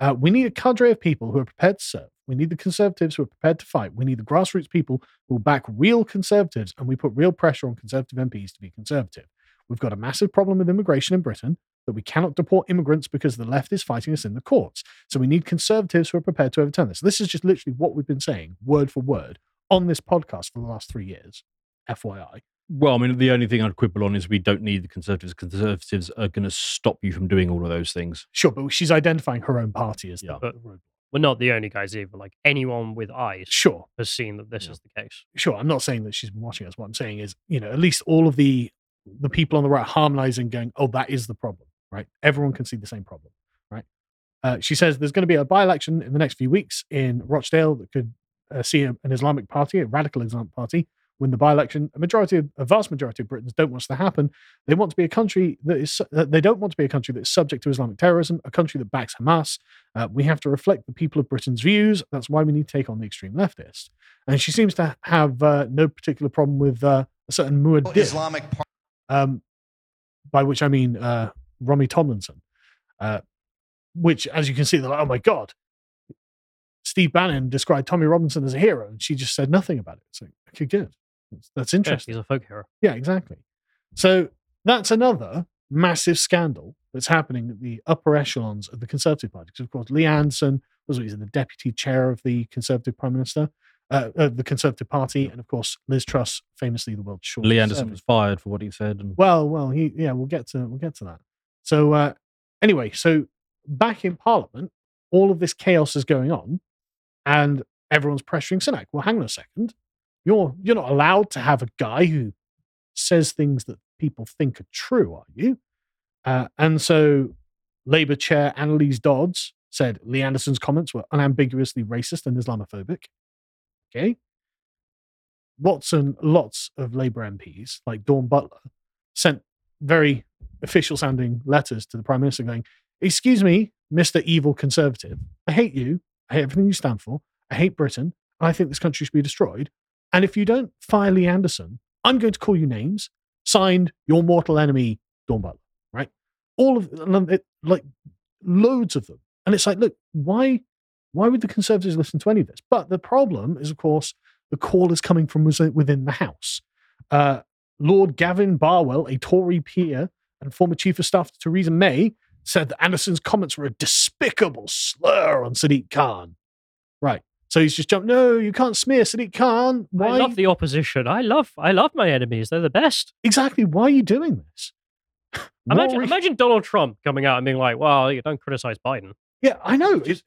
Uh, we need a cadre of people who are prepared to serve. We need the conservatives who are prepared to fight. We need the grassroots people who will back real conservatives, and we put real pressure on conservative MPs to be conservative. We've got a massive problem with immigration in Britain that we cannot deport immigrants because the left is fighting us in the courts. So we need conservatives who are prepared to overturn this. This is just literally what we've been saying, word for word, on this podcast for the last three years. FYI. Well, I mean, the only thing I'd quibble on is we don't need the Conservatives. Conservatives are going to stop you from doing all of those things. Sure, but she's identifying her own party as the But we're not the only guys either. Like anyone with eyes Sure. has seen that this is the case. sure i'm not saying that she's been watching us what i'm saying is you know at least all of the the people on the right harmonizing going oh that is the problem right everyone can see the same problem right uh, she says there's going to be a by-election in the next few weeks in rochdale that could uh, see a- an islamic party a radical islamic party win the by-election a majority of, a vast majority of britons don't want this to happen. They want to be a country that is uh, they don't want to be a country that's subject to islamic terrorism a country that backs hamas. Uh, we have to reflect the people of britain's views. That's why we need to take on the extreme leftists and she seems to have uh, no particular problem with uh, a certain Muad'Dib, Islamic um, by which I mean uh, Romy Tomlinson, uh, which, as you can see, they're like, oh my god, Steve Bannon described Tommy Robinson as a hero, and she just said nothing about it. So, okay, good, that's, that's Yeah, interesting. he's a folk hero. Yeah, exactly. So that's another massive scandal that's happening at the upper echelons of the Conservative Party. Because, of course, Lee Anderson was what, he's the deputy chair of the Conservative Prime Minister, uh, uh, the Conservative Party, and of course, Liz Truss, famously the world's shortest. Lee Anderson serving. was fired for what he said. And Well, well, he yeah, we'll get to we'll get to that. So uh, anyway, so back in Parliament, all of this chaos is going on, and everyone's pressuring Sunak. Well, hang on a second, you're you're not allowed to have a guy who says things that people think are true, are you? Uh, and so Labour Chair Anneliese Dodds said Lee Anderson's comments were unambiguously racist and Islamophobic. Okay. Lots and lots of Labour MPs, like Dawn Butler, sent very official sounding letters to the Prime Minister going, Excuse me, Mr. Evil Conservative, I hate you. I hate everything you stand for. I hate Britain. I think this country should be destroyed. And if you don't fire Lee Anderson, I'm going to call you names. Signed, your mortal enemy, Dawn Butler. Right? All of it, like loads of them. And it's like, look, why, why would the Conservatives listen to any of this? But the problem is, of course, the call is coming from within the House. Uh, Lord Gavin Barwell, a Tory peer and former Chief of Staff to Theresa May, said that Anderson's comments were a despicable slur on Sadiq Khan. Right. So he's just jumped. No, you can't smear Sadiq Khan. Why? I love the opposition. I love I love my enemies. They're the best. Exactly. Why are you doing this? Imagine, imagine Donald Trump coming out and being like, "Well, you don't criticize Biden." Yeah, I know. It's,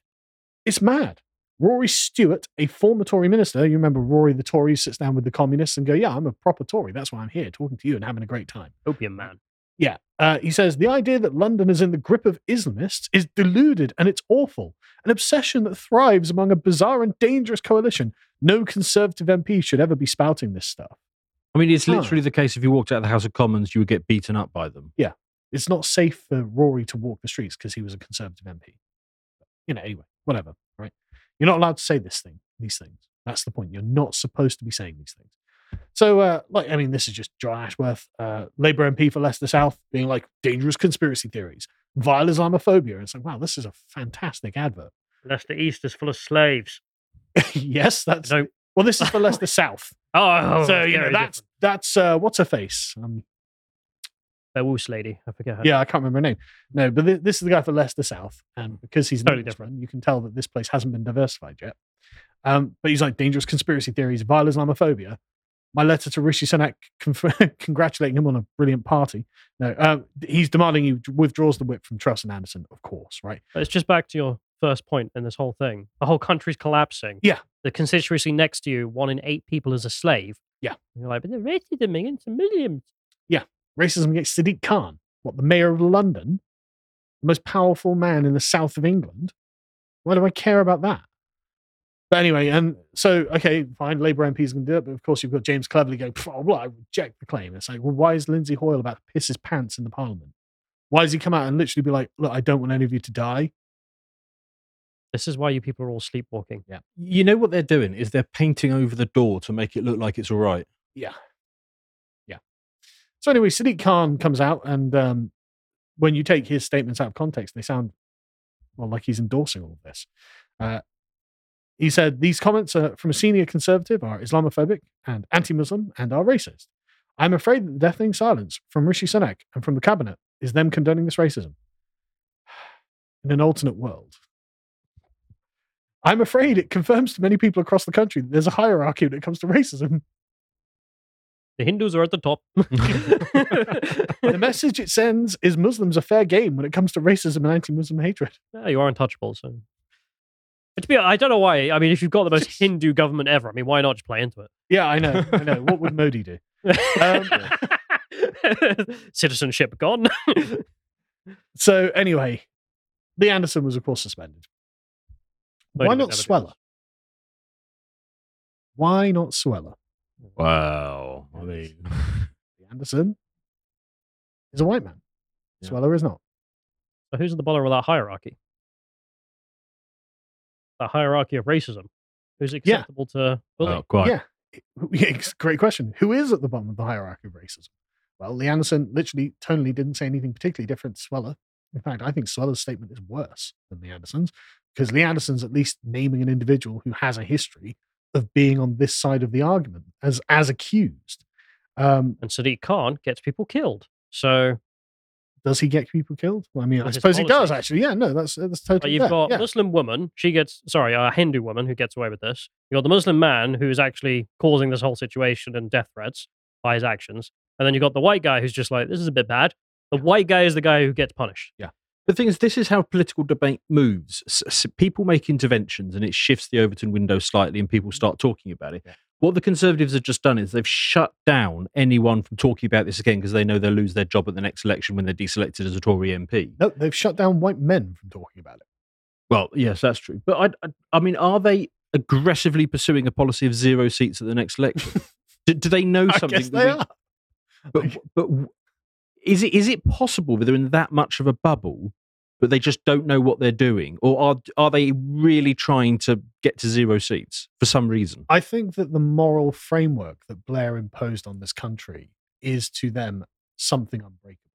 it's mad. Rory Stewart, a former Tory minister, you remember Rory the Tory sits down with the communists and go, Yeah, I'm a proper Tory. That's why I'm here talking to you and having a great time. Opium man. Yeah. Uh, he says the idea that London is in the grip of Islamists is deluded and it's awful. An obsession that thrives among a bizarre and dangerous coalition. No conservative MP should ever be spouting this stuff. I mean, it's Huh. literally the case if you walked out of the House of Commons, you would get beaten up by them. Yeah. It's not safe for Rory to walk the streets because he was a conservative MP. You know, anyway, whatever, right? You're not allowed to say this thing, these things. That's the point. You're not supposed to be saying these things. So, uh, like, I mean, this is just Jon Ashworth, uh, Labour MP for Leicester South, being like dangerous conspiracy theories, vile Islamophobia. And it's like, wow, this is a fantastic advert. Leicester East is full of slaves. yes, that's No. well. This is for Leicester South, Oh, so you know that's that's uh, what's her face? Um, Woos lady. I forget her. Yeah, I can't remember her name. No, but thi- this is the guy for Leicester South, and because he's totally different, you can tell that this place hasn't been diversified yet. Um, but he's like dangerous conspiracy theories, vile Islamophobia. My letter to Rishi Sunak congratulating him on a brilliant party. No, um, he's demanding he withdraws the whip from Truss and Anderson, of course, right? But it's just back to your first point in this whole thing. The whole country's collapsing. Yeah. The constituency next to you, one in eight people is a slave. Yeah. And you're like, but they're racism against millions. Yeah. Racism against Sadiq Khan, what the mayor of London, the most powerful man in the south of England. Why do I care about that? But anyway, and so okay, fine, Labour MPs can do it, but of course you've got James Cleverly going, "Pff, oh, well, I reject the claim. It's like, well, why is Lindsay Hoyle about to piss his pants in the Parliament? Why does he come out and literally be like, look, I don't want any of you to die? This is why you people are all sleepwalking. Yeah. You know what they're doing is they're painting over the door to make it look like it's all right. Yeah. Yeah. So anyway, Sadiq Khan comes out, and um, when you take his statements out of context, they sound well like he's endorsing all of this. Uh, he said these comments are, from a senior conservative are Islamophobic and anti-Muslim and are racist. I'm afraid that the deafening silence from Rishi Sunak and from the cabinet is them condoning this racism. In an alternate world, I'm afraid it confirms to many people across the country that there's a hierarchy when it comes to racism. The Hindus are at the top. the message it sends is Muslims are fair game when it comes to racism and anti-Muslim hatred. Yeah, you are untouchable. So, but to be, I don't know why. I mean, if you've got the most Hindu government ever, I mean, why not just play into it? Yeah, I know. I know. What would Modi do? Um. Citizenship gone. so anyway, Lee Anderson was of course suspended. Modi Why not never do Suella? Why not Suella? Wow. I mean, Lee Anderson is a white man. Yeah. Suella is not. So who's at the bottom of that hierarchy? That hierarchy of racism. Who's Yeah. acceptable to bully? well, quite. Yeah. Yeah, great question. Who is at the bottom of the hierarchy of racism? Well, Lee Anderson literally, tonally didn't say anything particularly different to Suella. In fact, I think Suella's statement is worse than Lee Anderson's because Lee Anderson's at least naming an individual who has a history of being on this side of the argument as as accused. Um, And Sadiq Khan gets people killed. So does he get people killed? Well, I mean, I suppose he does actually. Yeah, no, that's uh, that's But totally. you've fair. got yeah. Muslim woman, she gets sorry, a Hindu woman who gets away with this. You got the Muslim man who's actually causing this whole situation and death threats by his actions, and then you got the white guy who's just like, this is a bit bad. The white guy is the guy who gets punished. Yeah. The thing is, this is how political debate moves. People make interventions and it shifts the Overton window slightly and people mm. start talking about it. Yeah. What the Conservatives have just done is they've shut down anyone from talking about this again because they know they'll lose their job at the next election when they're deselected as a Tory MP. No, they've shut down white men from talking about it. Well, yes, that's true. But I, I, I mean, are they aggressively pursuing a policy of zero seats at the next election? do, do they know I something? guess they we- are. But, but is it is it possible that they're in that much of a bubble but they just don't know what they're doing, or are are they really trying to get to zero seats for some reason? I think that the moral framework that Blair imposed on this country is to them something unbreakable.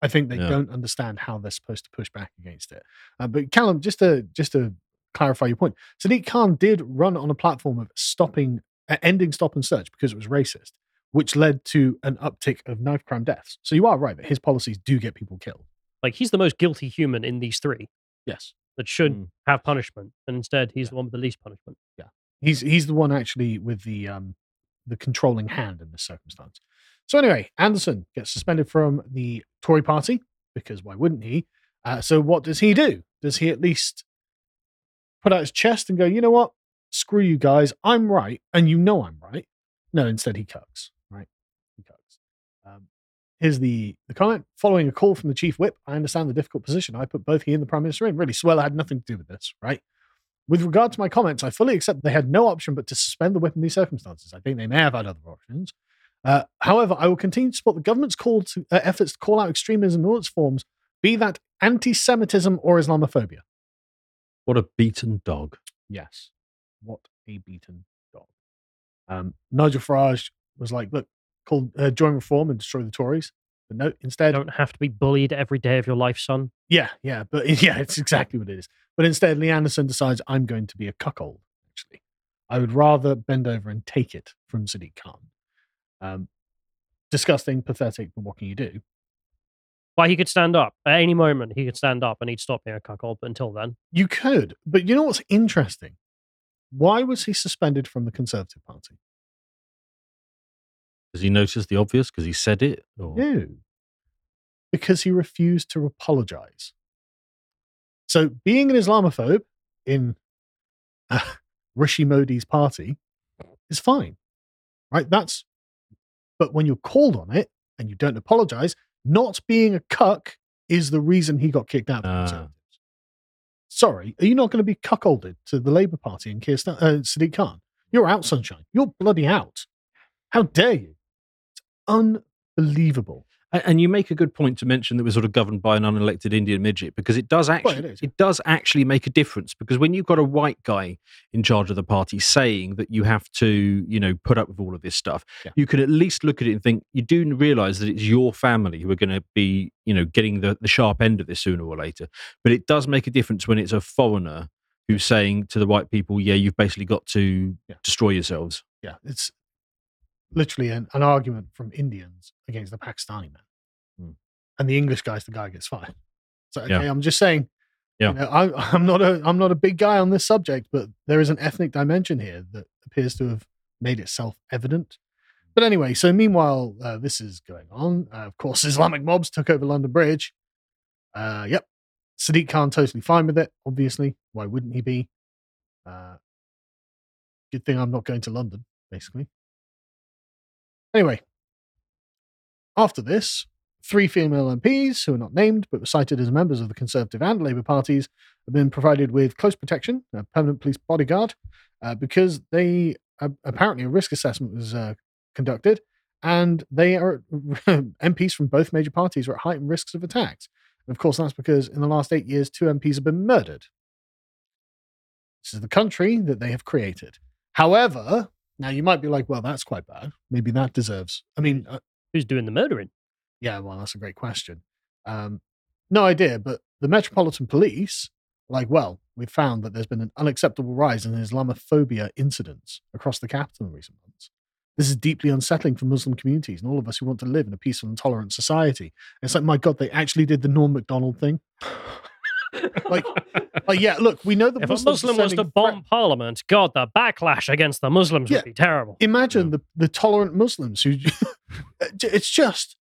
I think they Yeah. don't understand how they're supposed to push back against it. Uh, but Callum, just to just to clarify your point, Sadiq Khan did run on a platform of stopping, uh, ending stop and search because it was racist, which led to an uptick of knife crime deaths. So you are right that his policies do get people killed. Like he's the most guilty human in these three Yes. that should Mm. have punishment, and instead he's the one with the least punishment. Yeah. He's he's the one actually with the um the controlling hand in this circumstance. So anyway, Anderson gets suspended from the Tory party because why wouldn't he? Uh, so what does he do? Does he at least put out his chest and go, you know what? Screw you guys. I'm right, and you know I'm right. No, instead he cucks. Right? He cucks. Um, here's the the comment following a call from the chief whip. I understand the difficult position I put both he and the prime minister in. Really, Suella had nothing to do with this, right? With regard to my comments, I fully accept they had no option but to suspend the whip in these circumstances. I think they may have had other options. Uh, however, I will continue to support the government's call to uh, efforts to call out extremism in all its forms, be that anti-Semitism or Islamophobia. What a beaten dog! Yes, what a beaten dog. Um, Nigel Farage was like, "Look, call uh, join reform and destroy the Tories." But no, instead, You don't have to be bullied every day of your life, son. yeah, yeah, but yeah, it's exactly what it is. But instead, Lee Anderson decides I'm going to be a cuckold. Actually, I would rather bend over and take it from Sadiq Khan. Um, disgusting, pathetic, but what can you do? Why he could stand up at any moment. He could stand up and he'd stop being a cuckold. But until then, You could, but you know what's interesting? Why was he suspended from the Conservative Party? Does he notice the obvious because he said it? Or? No, because he refused to apologize. So, being an Islamophobe in uh, Rishi Modi's party is fine, right? That's, but when you're called on it and you don't apologize, not being a cuck is the reason he got kicked out. Conservatives. Sorry, are you not going to be cuckolded to the Labour Party and Keir uh, Sadiq Khan? You're out, sunshine. You're bloody out. How dare you? Unbelievable. And you make a good point to mention that we're sort of governed by an unelected Indian midget because it does actually it is. it does actually make a difference because when you've got a white guy in charge of the party saying that you have to you know put up with all of this stuff, Yeah. you can at least look at it and think you do realize that it's your family who are going to be you know getting the, the sharp end of this sooner or later. But it does make a difference when it's a foreigner who's saying to the white people, yeah, you've basically got to Yeah. destroy yourselves. yeah, it's literally an, an argument from Indians against the Pakistani man. Hmm. And the English guy's the guy who gets fired. So okay, Yeah. I'm just saying, Yeah. you know, I, I'm not a I'm not a big guy on this subject, but there is an ethnic dimension here that appears to have made itself evident. But anyway, so meanwhile, uh, this is going on. Uh, of course, Islamic mobs took over London Bridge. Uh, yep, Sadiq Khan totally fine with it. Obviously, why wouldn't he be? Uh, good thing I'm not going to London, basically. Anyway, after this, three female MPs who are not named but were cited as members of the Conservative and Labour parties have been provided with close protection, a permanent police bodyguard, uh, because they uh, apparently a risk assessment was uh, conducted, and they are MPs from both major parties are at heightened risks of attacks. And of course, that's because in the last eight years, two MPs have been murdered. This is the country that they have created. However, now you might be like, well, that's quite bad. Maybe that deserves. I mean, uh, who's doing the murdering? yeah, well, that's a great question. Um, no idea, but the Metropolitan Police, like, well, we've found that there's been an unacceptable rise in Islamophobia incidents across the capital in recent months. This is deeply unsettling for Muslim communities and all of us who want to live in a peaceful and tolerant society. And it's like, my God, they actually did the Norm MacDonald thing. like, like, yeah, look, we know the If a Muslims are Muslim was to sending bomb Parliament, God, the backlash against the Muslims Yeah. would be terrible. Imagine the, the tolerant Muslims who it's just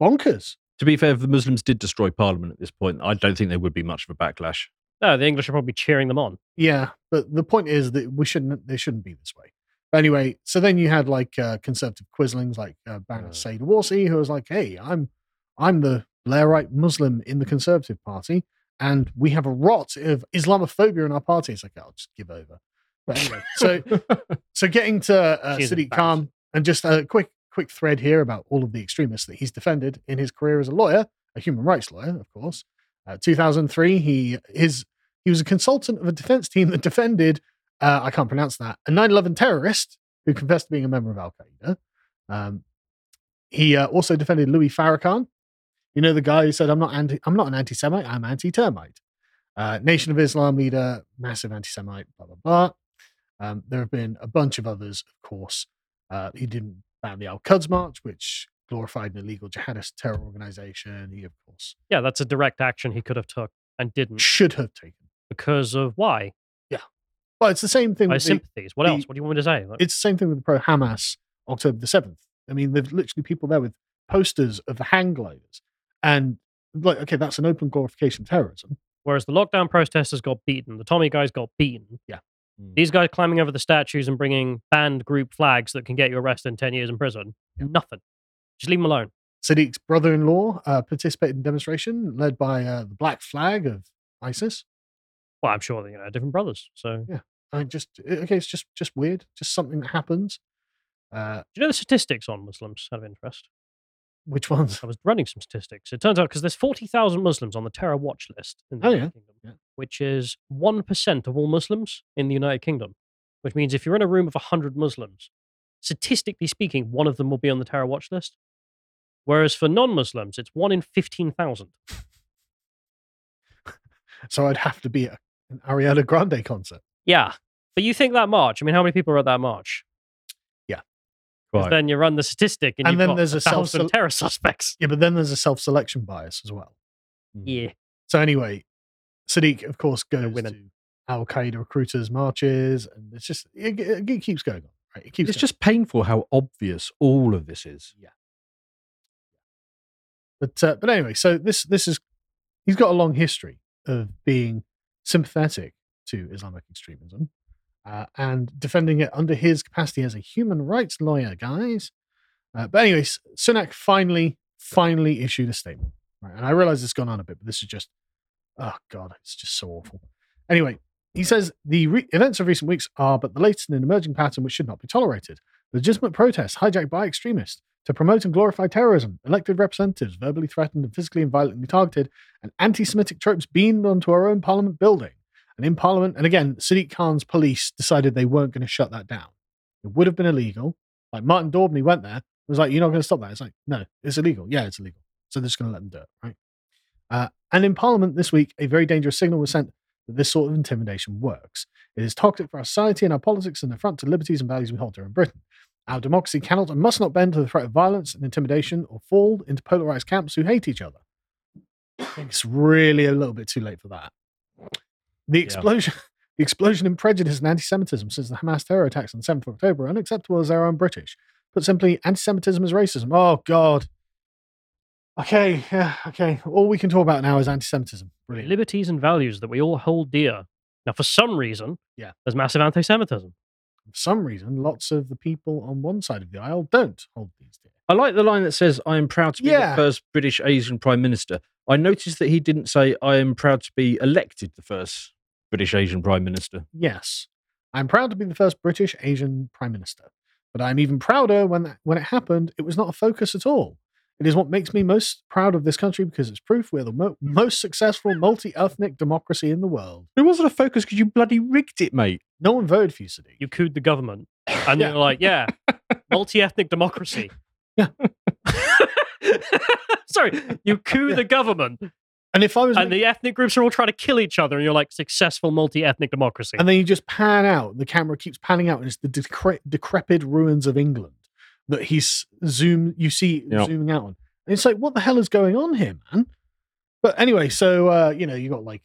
bonkers. To be fair, if the Muslims did destroy Parliament at this point, I don't think there would be much of a backlash. No, the English are probably cheering them on. Yeah, but the point is that we shouldn't. They shouldn't be this way. But anyway, so then you had like uh, conservative quislings like uh, Baroness Said Warsi, who was like, "Hey, I'm I'm the Blairite Muslim in the Conservative Party, and we have a rot of Islamophobia in our party." It's like, I'll just give over. But anyway, so so getting to uh, Sadiq Khan, and just a quick quick thread here about all of the extremists that he's defended in his career as a lawyer, a human rights lawyer, of course. Uh, 2003, he his he was a consultant of a defense team that defended uh, I can't pronounce that a 9/11 terrorist who confessed to being a member of Al Qaeda. Um, he uh, also defended Louis Farrakhan. You know the guy who said, "I'm not anti, I'm not an anti-Semite. I'm anti-termite." Uh, Nation of Islam leader, massive anti-Semite. Blah blah blah. Um, there have been a bunch of others, of course. Uh, he didn't ban the Al Quds March, which glorified an illegal jihadist terror organization. He, of course, Yeah, that's a direct action he could have took and didn't should have taken. because of why? Yeah. Well, it's the same thing. My with the- sympathies. What the- else? What do you want me to say? Like, it's the same thing with the pro Hamas October the 7th. I mean, there's literally people there with posters of the hang gliders. And, like, okay, that's an open glorification of terrorism. Whereas the lockdown protesters got beaten, the Tommy guys got beaten. Yeah. These guys climbing over the statues and bringing banned group flags that can get you arrested in 10 years in prison. Nothing. Just leave them alone. Sadiq's brother in law uh, participated in demonstration led by uh, the black flag of ISIS. Well, I'm sure that, you know, different brothers. So, Yeah. I just, okay, it's just just weird. Just something that happens. Uh, do you know the statistics on Muslims out of interest? Which ones? I was running some statistics. It turns out because there's 40,000 Muslims on the terror watch list in the Oh, United yeah. Kingdom, Yeah. which is 1% of all Muslims in the United Kingdom, which means if you're in a room of 100 Muslims, statistically speaking, one of them will be on the terror watch list. Whereas for non Muslims, it's one in 15,000. So I'd have to be at an Ariana Grande concert. Yeah. But you think that march? I mean, how many people are at that march? Yeah. 'Cause Right. Then you run the statistic and, And you've then got there's a thousand self-sel- terror suspects. Yeah, but then there's a self selection bias as well. Yeah. So anyway, Sadiq, of course, goes winning. to Al Qaeda recruiters' marches, and it's just it, it, it keeps going on. Right? It keeps It's going. just painful how obvious all of this is. Yeah. But uh, but anyway, so this this is he's got a long history of being sympathetic to Islamic extremism uh, and defending it under his capacity as a human rights lawyer, guys. Uh, but anyways, Sunak finally finally issued a statement, right? And I realize it's gone on a bit, but this is just oh god, it's just so awful. Anyway, he says the re- events of recent weeks are but the latest in an emerging pattern which should not be tolerated. Legitimate protests hijacked by extremists to promote and glorify terrorism, elected representatives verbally threatened and physically and violently targeted, and anti Semitic tropes beamed onto our own parliament building. And in parliament, and again, Sadiq Khan's police decided they weren't going to shut that down. It would have been illegal. Like Martin Daubney went there, was like, You're not going to stop that. It's like, No, it's illegal. Yeah, it's illegal. So they're just going to let them do it, right? Uh, and in parliament this week, a very dangerous signal was sent that this sort of intimidation works. It is toxic for our society and our politics and affront to liberties and values we hold dear in Britain. Our democracy cannot and must not bend to the threat of violence and intimidation or fall into polarized camps who hate each other. I think it's really a little bit too late for that. The explosion, the explosion in prejudice and anti-Semitism since the Hamas terror attacks on 7th of October are unacceptable as they're un-British. Put simply, anti-Semitism is racism. Oh God. Okay, yeah, okay. All we can talk about now is anti-Semitism. Brilliant. Liberties and values that we all hold dear. Now, for some reason, Yeah. there's massive anti Semitism. For some reason, lots of the people on one side of the aisle don't hold these dear. I like the line that says, I am proud to be Yeah. the first British Asian Prime Minister. I noticed that he didn't say, I am proud to be elected the first British Asian Prime Minister. Yes, I'm proud to be the first British Asian Prime Minister, but I'm even prouder when that, when it happened, it was not a focus at all. It is what makes me most proud of this country because it's proof we're the mo- most successful multi-ethnic democracy in the world. It wasn't a focus because you bloody rigged it, mate. No one voted for you, Sadiq. You cooed the government. And Yeah. you're like, yeah, multi ethnic democracy. Yeah. Sorry, you coup the government, And if I was, and the ethnic groups are all trying to kill each other, and you're like, successful multi ethnic democracy. and then you just pan out, the camera keeps panning out, and it's the decre- decrepit ruins of England that he's zoom. You see Yep. zooming out on, and it's like, what the hell is going on here, man? But anyway, so uh, you know, you got like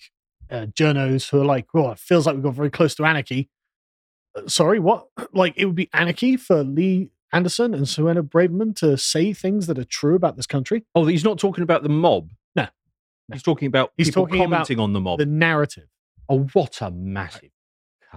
uh, journos who are like, "Oh, it feels like we got very close to anarchy." Uh, sorry, what? Like it would be anarchy for Lee Anderson and Suella Braverman to say things that are true about this country? Oh, he's not talking about the mob. He's talking about He's people talking about on the mob. The narrative. oh, what a massive.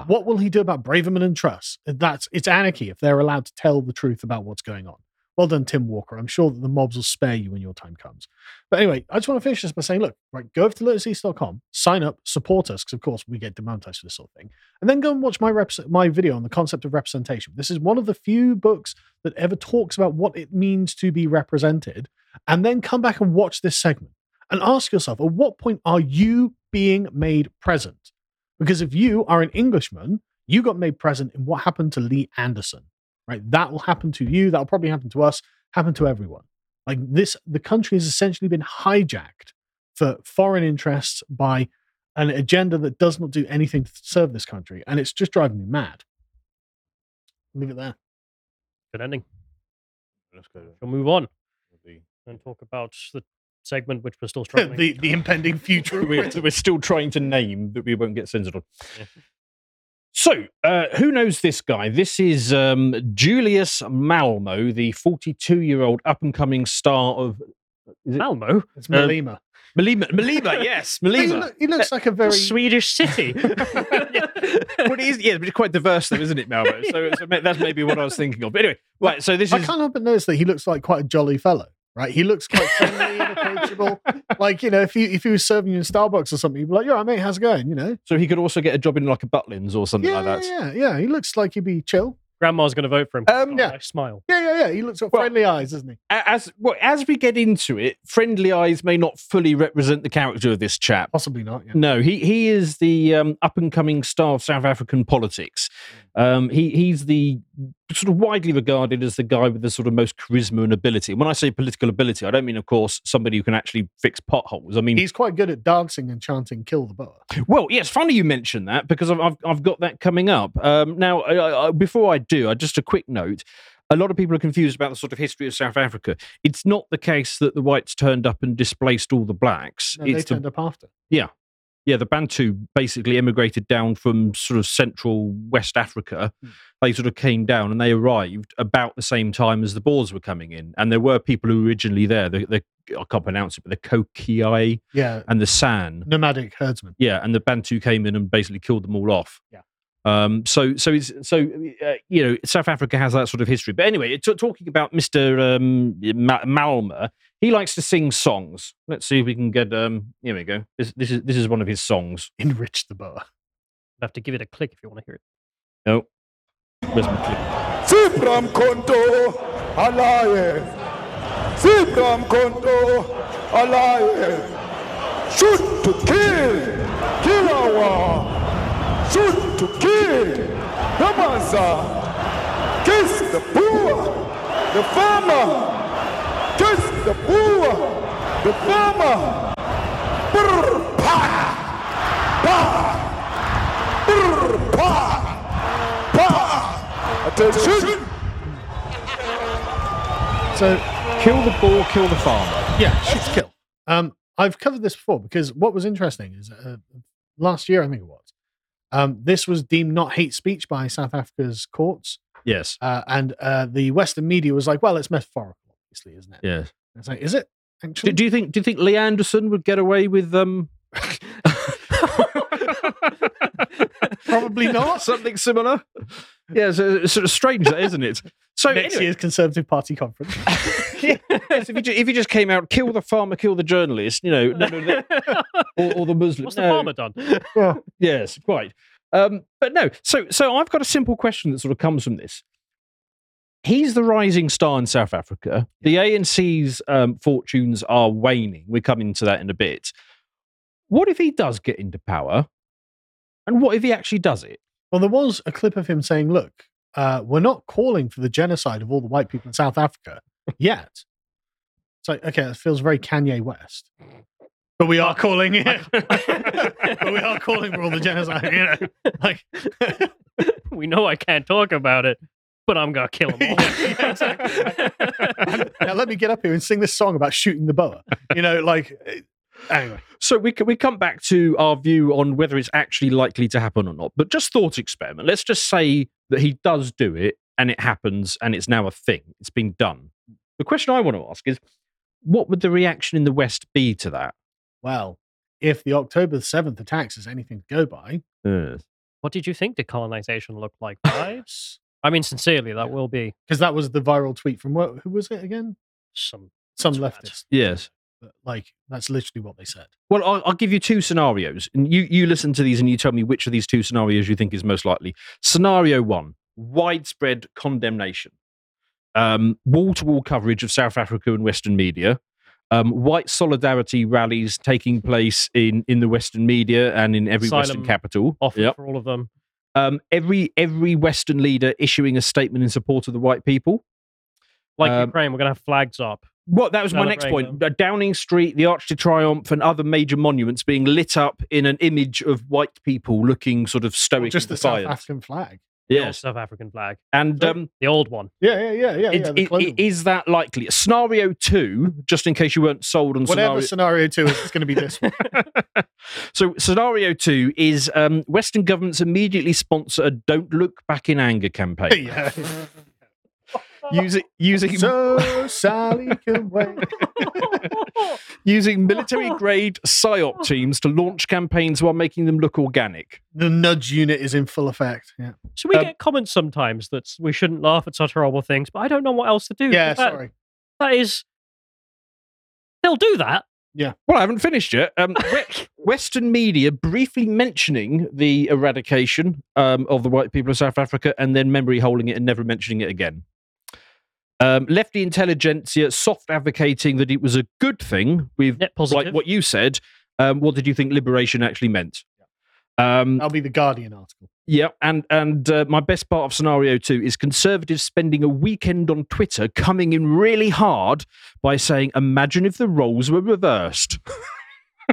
What will he do about Braverman and Truss? That's it's anarchy if they're allowed to tell the truth about what's going on. Well done, Tim Walker. I'm sure that the mobs will spare you when your time comes. But anyway, I just want to finish this by saying, look, right, go over to lotuseaters.com, sign up, support us, because of course we get demonetized for this sort of thing, and then go and watch my reps- my video on the concept of representation. This is one of the few books that ever talks about what it means to be represented, and then come back and watch this segment. And ask yourself at what point are you being made present? Because if you are an Englishman, you got made present in what happened to Lee Anderson, right? That will happen to you. That will probably happen to us, happen to everyone. Like this, the country has essentially been hijacked for foreign interests by an agenda that does not do anything to serve this country. And it's just driving me mad. Leave it there. Good ending. Let's go. We'll move on and talk about the segment which we're still struggling. the, the impending future we're, we're still trying to name that we won't get censored on. So, uh, who knows this guy? This is um, Julius Malmo, the 42 year old up and coming star of. Is it Malmo? It's Uh, Malema. Malima, Malema, yes, He, Malema. he looks like a very Swedish city. Well, it is, yeah, but it's quite diverse, though, isn't it, Malmo? So, so that's maybe what I was thinking of. But anyway, right. So this I is I can't help but notice that he looks like quite a jolly fellow, right? He looks quite friendly and approachable. Like, you know, if he if he was serving you in Starbucks or something, you'd be like, "Yeah, mate, how's it going?" You know? so he could also get a job in like a Butlins or something Yeah, like that. yeah, yeah, yeah. He looks like he'd be chill. Grandma's going to vote for him. Um, he's got a yeah. nice smile. Yeah, yeah, yeah. He looks got Well- friendly eyes, doesn't he? As well, as we get into it, friendly eyes may not fully represent the character of this chap. Possibly not. Yeah. No, he he is the um, up and coming star of South African politics. Um, he he's the sort of widely regarded as the guy with the sort of most charisma and ability. When I say political ability, I don't mean, of course, somebody who can actually fix potholes. I mean, He's quite good at dancing and chanting "Kill the Boer." well, yes, funny you mention that because I've I've, I've got that coming up. Um, now, I, I, before I do, I just a quick note. A lot of people are confused about the sort of history of South Africa. It's not the case that the whites turned up and displaced all the blacks. No, they the turned up after. yeah. Yeah, the Bantu basically immigrated down from sort of central West Africa. Hmm. They sort of came down and they arrived about the same time as the Boers were coming in. And there were people who were originally there. The, the, I can't pronounce it, but the Khoikhoi Yeah, and the San. nomadic herdsmen. Yeah, and the Bantu came in and basically killed them all off. Yeah. Um, so, so, it's, so uh, you know, South Africa has that sort of history. But anyway, t- talking about Mister um, Ma- Malmer, he likes to sing songs. Let's see if we can get. Um, here we go. This, this is this is one of his songs. Enrich the Boa. You have to give it a click if you want to hear it. No, where's my clip? Sibram Konto Alliance. Sibram Konto Alliance. Shoot to kill. Kilawa. Shoot to kill. Namansa. Kiss the poor. The farmer. Kiss the poor. The farmer. Brr, pa. Pa. Brr, pa. Pa. Attention. So Kill the boar, kill the farmer. yeah, shoot to kill. Um, I've covered this before because what was interesting is uh, last year I think it was. Um, this was deemed not hate speech by South Africa's courts, Yes, uh, and uh, the Western media was like, "Well, it's metaphorical, obviously, isn't it?" yes. It's like, is it actually? Do, do you think? Do you think Lee Anderson would get away with um? Probably not. Something similar. Yeah, it's, it's sort of strange, that isn't it? So Next anyway, year's Conservative Party conference. yes, if, you just, if you just came out, kill the farmer, kill the journalist, you know, no, no, no, or, or the Muslim. What's the farmer done? Yes, quite. Um, but no, so so I've got a simple question that sort of comes from this. He's the rising star in South Africa. The ANC's um, fortunes are waning. We're coming to that in a bit. What if he does get into power? And what if he actually does it? Well, there was a clip of him saying, "Look, uh, we're not calling for the genocide of all the white people in South Africa yet." It's like, okay, it feels very Kanye West, but we are calling it. but we are calling for all the genocide. You know, like we know I can't talk about it, but I'm gonna kill them all. Yeah, exactly. now let me get up here and sing this song about shooting the Boer. You know, like anyway. So we can, we come back to our view on whether it's actually likely to happen or not. But just thought experiment. Let's just say that he does do it and it happens and it's now a thing. It's been done. The question I want to ask is, what would the reaction in the West be to that? Well, if the October seventh attacks is anything to go by, what did you think decolonization looked like, guys? I mean, sincerely, that will be because that was the viral tweet from what, who was it again? some. Some leftist. Yes. Like that's literally what they said. Well, I'll, I'll give you two scenarios, and you you listen to these and you tell me which of these two scenarios you think is most likely. Scenario one: widespread condemnation, wall to wall coverage of South Africa and Western media, Um, white solidarity rallies taking place in, in the Western media and in every Western capital. Offer Yep. for all of them. Um, every every Western leader issuing a statement in support of the white people. Like Um, Ukraine, we're going to have flags up. Well, that was my next point. Uh, Downing Street, the Arch de Triomphe, and other major monuments being lit up in an image of white people looking sort of stoic Just the South. African flag. Yeah, South African flag. and um, The old one. Yeah, yeah, yeah, yeah. it- yeah the it- clothing it- is that likely? Scenario two, just in case you weren't sold on Whatever scenario. scenario two is, it's going to be this one. so scenario two is um, Western governments immediately sponsor a "Don't Look Back in Anger" campaign yeah. Using using So Sally can wait. using military grade psyop teams to launch campaigns while making them look organic. The nudge unit is in full effect. Yeah. So we Um, get comments sometimes that we shouldn't laugh at such horrible things, but I don't know what else to do. Yeah, That- sorry. That is. They'll do that. Yeah. Well, I haven't finished yet. Um, Western media briefly mentioning the eradication um, of the white people of South Africa and then memory holding it and never mentioning it again. Um, lefty intelligentsia soft advocating that it was a good thing with Net positive. like what you said. Um, what did you think liberation actually meant? Um, That'll be the Guardian article. yeah, and and uh, my best part of scenario two is conservatives spending a weekend on Twitter coming in really hard by saying, "Imagine if the roles were reversed,"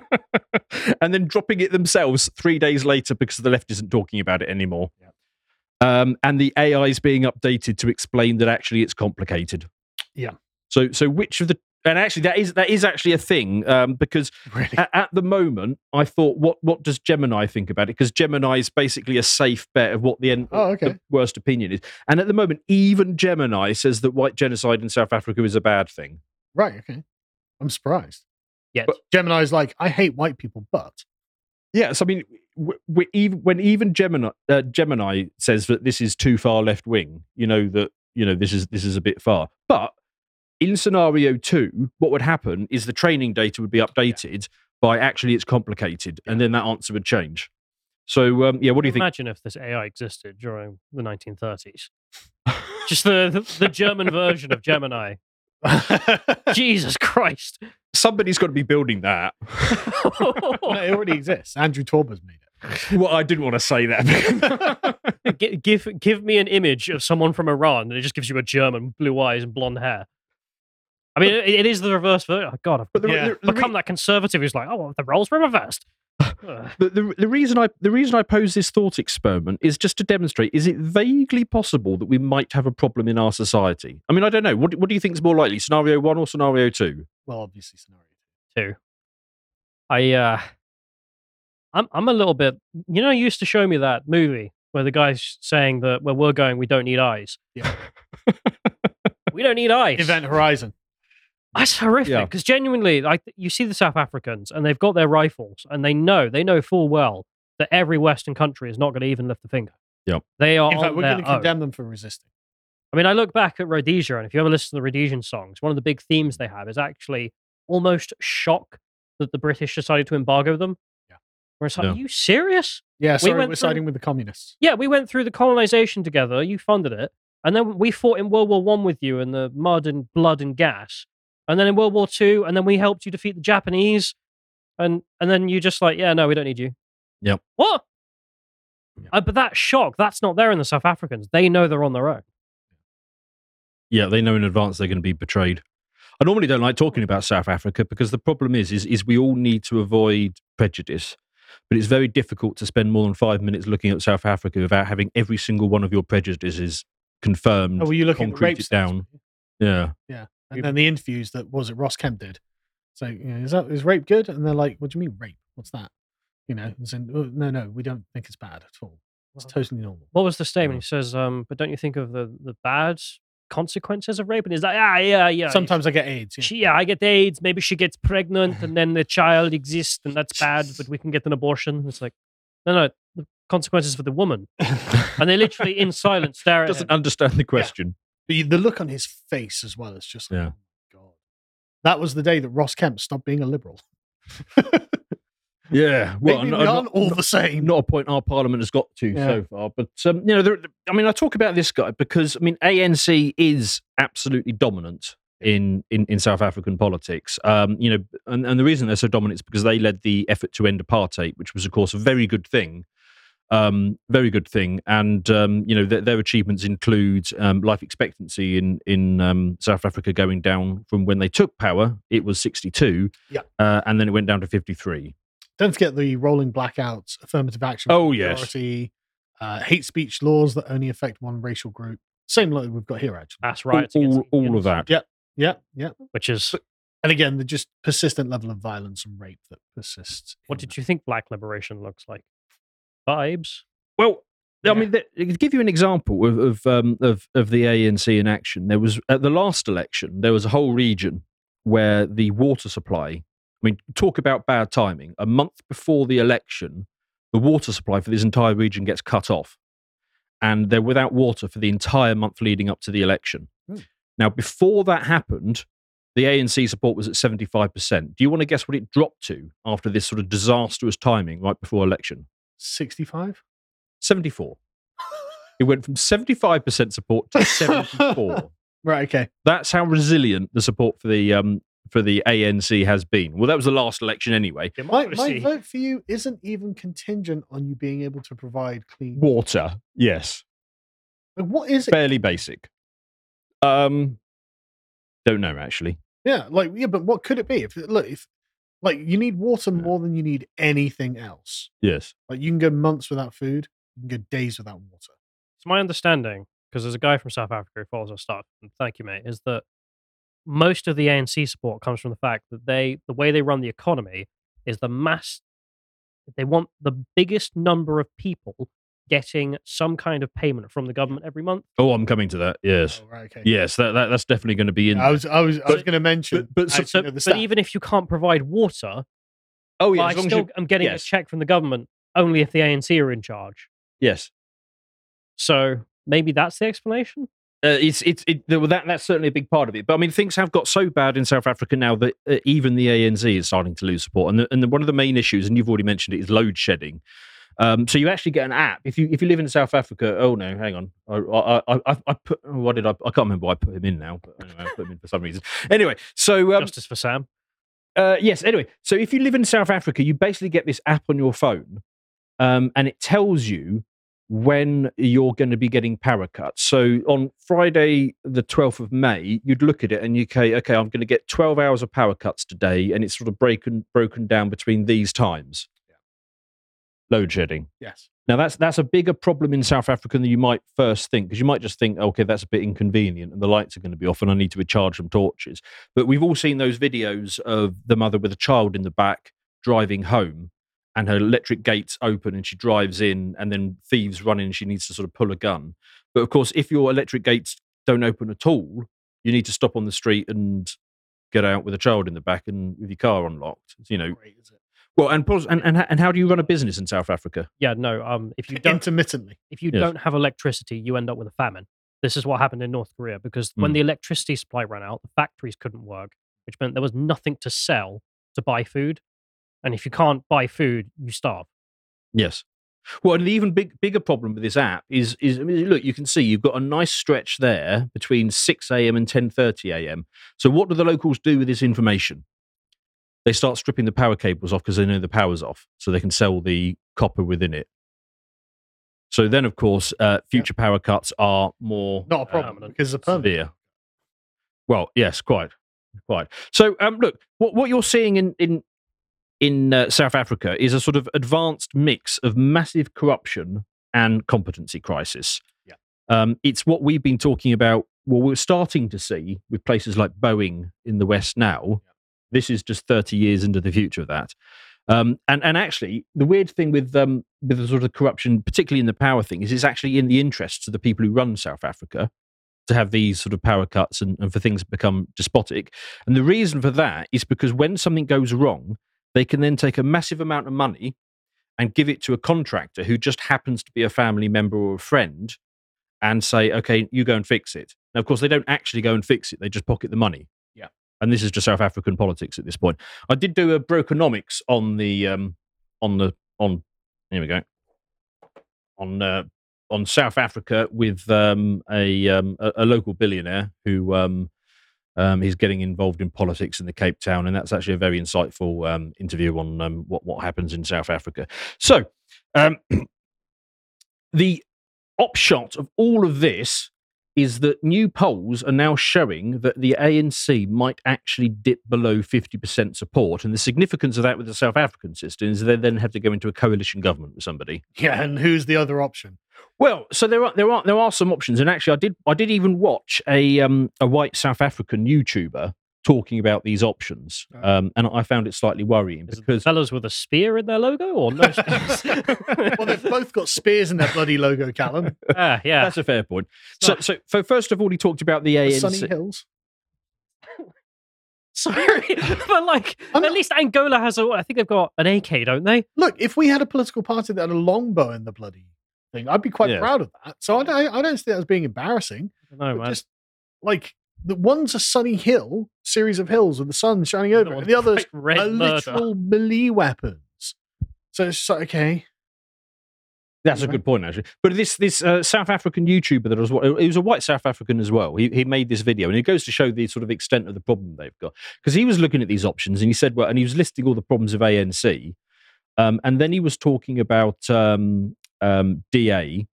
and then dropping it themselves three days later because the left isn't talking about it anymore. Um, and the AI is being updated to explain that actually it's complicated. Yeah. So so which of the and actually that is that is actually a thing um, because Really? at, at the moment, I thought, what what does Gemini think about it? Because Gemini is basically a safe bet of what the end, Oh, okay. the worst opinion is. And at the moment, even Gemini says that white genocide in South Africa is a bad thing. Right. Okay. I'm surprised. Yet. But- Gemini's like, I hate white people, but Yes, I mean, w- w- even when even Gemini uh, Gemini says that this is too far left wing, you know that you know this is this is a bit far. But in scenario two, what would happen is the training data would be updated by actually it's complicated, and then that answer would change. So um, yeah, what do you think? Imagine if this AI existed during the 1930s. Just the, the, the German version of Gemini. Jesus Christ. Somebody's got to be building that. No, it already exists. Andrew Torba's made it. well, I didn't want to say that. Give give me an image of someone from Iran, and it just gives you a German, blue eyes and blonde hair. I mean, it, it is the reverse version. Oh, God, I've But the, Yeah. the- the become that conservative who's like, oh, the roles were reversed. The, the, the reason I the reason I pose this thought experiment is just to demonstrate: is it vaguely possible that we might have a problem in our society? I mean, I don't know. What do- what do you think is more likely, scenario one or scenario two? Well, obviously, scenario. two. I uh I'm I'm a little bit you know, you used to show me that movie where the guy's saying that where we're going we don't need eyes. Yeah. we don't need eyes. Event Horizon. That's horrific Yeah. because genuinely like you see the South Africans and they've got their rifles and they know they know full well that every western country is not going to even lift a finger. Yep. They are In fact, we're going to condemn them for resisting. I mean, I look back at Rhodesia, and if you ever listen to the Rhodesian songs, one of the big themes they have is actually almost shock that the British decided to embargo them. Where it's like, are you serious? Yeah, sorry, went we're through- siding with the communists. Yeah, we went through the colonization together. You funded it, and then we fought in World War One with you in the mud and blood and gas, and then in World War Two, and then we helped you defeat the Japanese, and and then you just like, yeah, no, we don't need you. Yep. What? Yeah. Uh, but that shock, that's not there in the South Africans. They know they're on their own. Yeah, they know in advance they're going to be betrayed. I normally don't like talking about South Africa because the problem is, is, is we all need to avoid prejudice. But it's very difficult to spend more than five minutes looking at South Africa without having every single one of your prejudices confirmed, Oh, were you looking at the rape concreted down. Yeah. Yeah, and then the interviews that was it Ross Kemp did. So, you know, is that is rape good? And they're like, "What do you mean rape? What's that?" You know, and saying, oh, "No, no, we don't think it's bad at all. It's totally normal." What was the statement? He says, um, but don't you think of the, the bad consequences of rape? And he's like, ah, yeah, yeah. Sometimes I get AIDS. Yeah. she, yeah, I get AIDS. Maybe she gets pregnant and then the child exists and that's bad, but we can get an abortion. It's like, no, no, the consequences for the woman. and they literally, in silence, stare at Doesn't understand the question. But you- the look on his face as well is just like, Yeah. oh god. That was the day that Ross Kemp stopped being a liberal. Yeah. Maybe no- we aren't all the same. not a point our parliament has got to Yeah. so far. But um, you know, there, I mean, I talk about this guy because I mean, ANC is absolutely dominant in, in in South African politics. Um, you know, and, and the reason they're so dominant is because they led the effort to end apartheid, which was, of course, a very good thing. Um, very good thing, and um, you know their, their achievements include um, life expectancy in in um, South Africa going down from when they took power, it was sixty two, Yeah. uh, and then it went down to fifty three. Don't forget the rolling blackouts, affirmative action, Oh, yes. uh, hate speech laws that only affect one racial group. Same like we've got here, actually. Mass riots against all, all of that. Yeah, yeah, yeah. which is And again, the just persistent level of violence and rape that persists. what did you think black liberation looks like? Vibes. Well, I mean, th- to give you an example of of, um, of of the ANC in action, there was at the last election there was a whole region where the water supply. I mean, talk about bad timing. A month before the election, the water supply for this entire region gets cut off, and they're without water for the entire month leading up to the election. Hmm. Now, before that happened, the ANC support was at seventy five percent. Do you want to guess what it dropped to after this sort of disastrous timing right before election? 65? 74. It went from 75% support to 74. Right, okay. That's how resilient the support for the um for the ANC has been. Well, that was the last election anyway. My, my vote for you isn't even contingent on you being able to provide clean Water, yes, Like, what is it? fairly basic. Um, don't know actually. Yeah, like yeah, but what could it be? If look, if like you need water more than you need anything else. Yes, Like you can go months without food, you can go days without water. It's my understanding because there's a guy from South Africa who follows our stuff. And thank you, mate. Is that most of the ANC support comes from the fact that they, the way they run the economy, is the mass. They want the biggest number of people getting some kind of payment from the government every month. Oh, I'm coming to that. Yes, Oh, right, okay. yes, that, that that's definitely going to be in. I was I was I was going to mention, but- but so- actually, So, the but even if you can't provide water, oh yeah, I as long as still you- am getting yes. a check from the government only if the ANC are in charge. yes. So maybe that's the explanation. Uh, it's it's it, that that's certainly a big part of it. But I mean, things have got so bad in South Africa now that uh, even the ANC is starting to lose support. And the, and the, one of the main issues, and you've already mentioned it, is load shedding. Um, so you actually get an app if you if you live in South Africa. Oh no, hang on. I I, I, I put what did I? I can't remember. Why I put him in now. But anyway, I put him in for some reason. Anyway, so um, Justice for Sam. uh, yes. Anyway, so if you live in South Africa, you basically get this app on your phone, um, and it tells you when you're going to be getting power cuts. So on Friday, the 12th of May, you'd look at it and you say, okay, I'm going to get 12 hours of power cuts today, and it's sort of broken broken down between these times. Load shedding. yes, Now that's that's a bigger problem in South Africa than you might first think, because you might just think, okay, that's a bit inconvenient, and the lights are going to be off, and I need to recharge some torches. But we've all seen those videos of the mother with a child in the back driving home, and her electric gates open, and she drives in, and then thieves run in, and she needs to sort of pull a gun. But of course, if your electric gates don't open at all, you need to stop on the street and get out with a child in the back and with your car unlocked. You know, great, is it? well, and pos- and and, and how do you run a business in South Africa? Yeah, no. Um, if you don't Intermittently. if you Yes. don't have electricity, you end up with a famine. This is what happened in North Korea because when Mm. the electricity supply ran out, the factories couldn't work, which meant there was nothing to sell to buy food. And if you can't buy food, you starve. Yes. Well, and the even big, bigger problem with this app is is I mean, look, you can see you've got a nice stretch there between six a.m. and ten thirty a.m. So, what do the locals do with this information? They start stripping the power cables off because they know the power's off, so they can sell the copper within it. So then, of course, uh, future power cuts are more Not a problem Permanent. because it's a permanent. severe. Well, yes, quite, quite. So, um, look, what what you're seeing in in in uh, South Africa is a sort of advanced mix of massive corruption and competency crisis. Yeah. Um, it's what we've been talking about. Well, we're starting to see with places like Boeing in the West now. This is just 30 years into the future of that. Um, and and actually, the weird thing with um, with the sort of corruption, particularly in the power thing, is it's actually in the interests of the people who run South Africa to have these sort of power cuts and, and for things to become despotic. And the reason for that is because when something goes wrong, they can then take a massive amount of money and give it to a contractor who just happens to be a family member or a friend and say, okay, you go and fix it. Now, of course, they don't actually go and fix it, they just pocket the money. Yeah. And this is just South African politics at this point. I did do a brokenomics on the, um, on the, on, here we go, on, uh, on South Africa with um, a, um, a a local billionaire who um, he's getting involved in politics in the Cape Town, and that's actually a very insightful um, interview on um, what what happens in South Africa. So, um, the upshot of all of this is that new polls are now showing that the ANC might actually dip below 50% support. And the significance of that with the South African system is they then have to go into a coalition government with somebody. Yeah, and who's the other option? Well, so there are there are there are some options, and actually, I did I did even watch a um, a white South African YouTuber talking about these options, um, and I found it slightly worrying because fellas with a spear in their logo or no well, they've both got spears in their bloody logo, Callum. Ah, yeah. that's a fair point. So, so, so first of all, he talked about the ANC. Sunny Hills. Sorry, but like at least Angola has a. I think they've got an AK, don't they? Look, if we had a political party that had a longbow in the bloody thing, I'd be quite Yeah. proud of that. So I don't, I don't see that as being embarrassing. No, man. Just like the one's a sunny hill, series of hills with the sun shining over, and the other's red a murder. literal melee weapons. So it's like, okay. That's a good point, actually. But this this uh, South African YouTuber that was he was a white South African as well. He he made this video, and it goes to show the sort of extent of the problem they've got because he was looking at these options, and he said, well, and he was listing all the problems of ANC, um, and then he was talking about um, um, DA,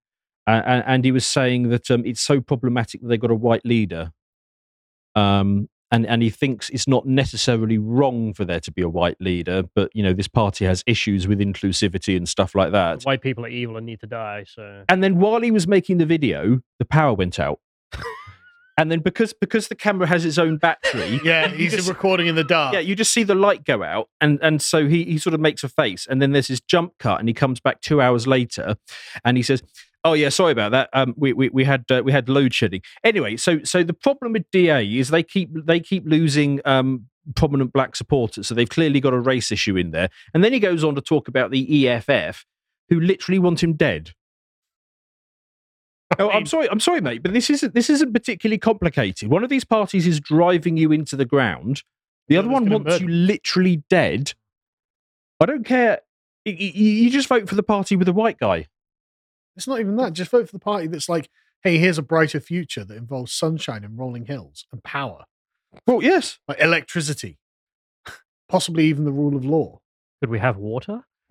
and, and he was saying that um, it's so problematic that they got a white leader, um, and and he thinks it's not necessarily wrong for there to be a white leader, but you know this party has issues with inclusivity and stuff like that. White people are evil and need to die. So And then while he was making the video, the power went out. and then because because the camera has its own battery, Yeah, he's just- recording in the dark. yeah, you just see the light go out, and and so he he sort of makes a face, and then there's this jump cut, and he comes back two hours later, and he says. Oh yeah, sorry about that. Um, we we we had uh, we had load shedding. Anyway, so so the problem with DA is they keep they keep losing um prominent black supporters, so they've clearly got a race issue in there. And then he goes on to talk about the EFF, who literally want him dead. Oh, I'm sorry, I'm sorry, mate, but this isn't this isn't particularly complicated. One of these parties is driving you into the ground. The other one wants murder you literally dead. I don't care. Y- y- You just vote for the party with the white guy. It's not even that. Just vote for the party that's like, hey, here's a brighter future that involves sunshine and rolling hills and power. Well, yes. Like electricity. Possibly even the rule of law. could we have water?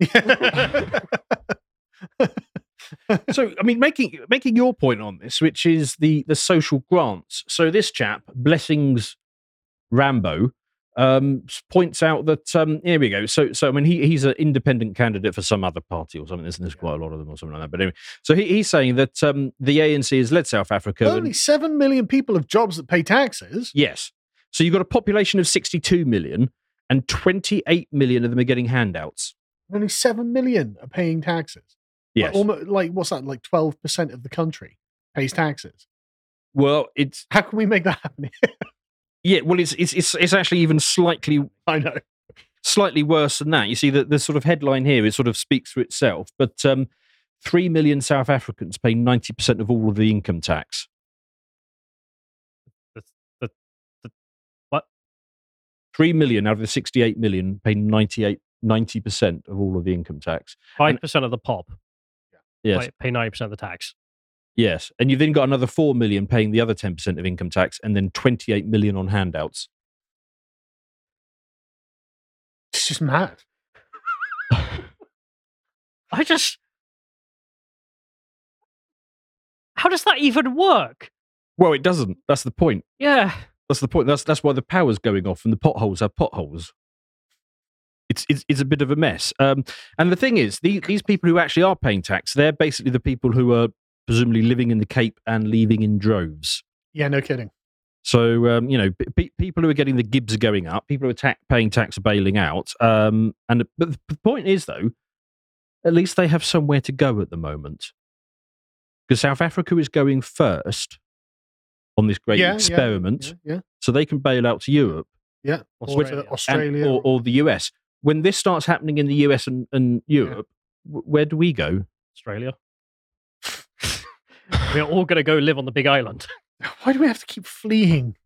so I mean, making making your point on this, which is the the social grants. So this chap, Blessings Rambo, um, points out that um, here we go. So so I mean, he he's an independent candidate for some other party or something. There's, there's quite a lot of them or something like that. But anyway, so he, he's saying that um, the ANC has led South Africa. and- Only 7 million people have jobs that pay taxes. Yes. So you've got a population of 62 million, and 28 million of them are getting handouts. Only 7 million are paying taxes. Yes. Like, almost, like what's that? Like 12% of the country pays taxes. Well, it's How can we make that happen? yeah. Well, it's it's it's, it's actually even slightly I know. slightly worse than that. You see, the, the sort of headline here it sort of speaks for itself. But um, three million South Africans pay 90 percent of all of the income tax. That's the, the what? Three million out of the 68 million pay 98 90 percent of all of the income tax. Five percent of the pop. Yes. Pay- ninety percent of the tax. Yes, and you've then got another four million paying the other ten percent of income tax, and then twenty-eight million on handouts. It's just mad. I just. How does that even work? Well, it doesn't. That's the point. Yeah. That's the point. That's that's why the power's going off, and the potholes have potholes. It's it's, it's a bit of a mess. Um, and the thing is, the, these people who actually are paying tax, they're basically the people who are presumably living in the Cape and leaving in droves. Yeah, no kidding. So um, you know, pe- people who are getting the gibs are going up. People who are ta- paying tax are bailing out. Um, and but the point is, though, at least they have somewhere to go at the moment, because South Africa is going first on this great Yeah, yeah, experiment, yeah, yeah. so they can bail out to Europe Yeah. Or Australia. and- or, or the US. When this starts happening in the US and, and Europe, w where do we go? Australia. We're all going to go live on the big island. Why do we have to keep fleeing?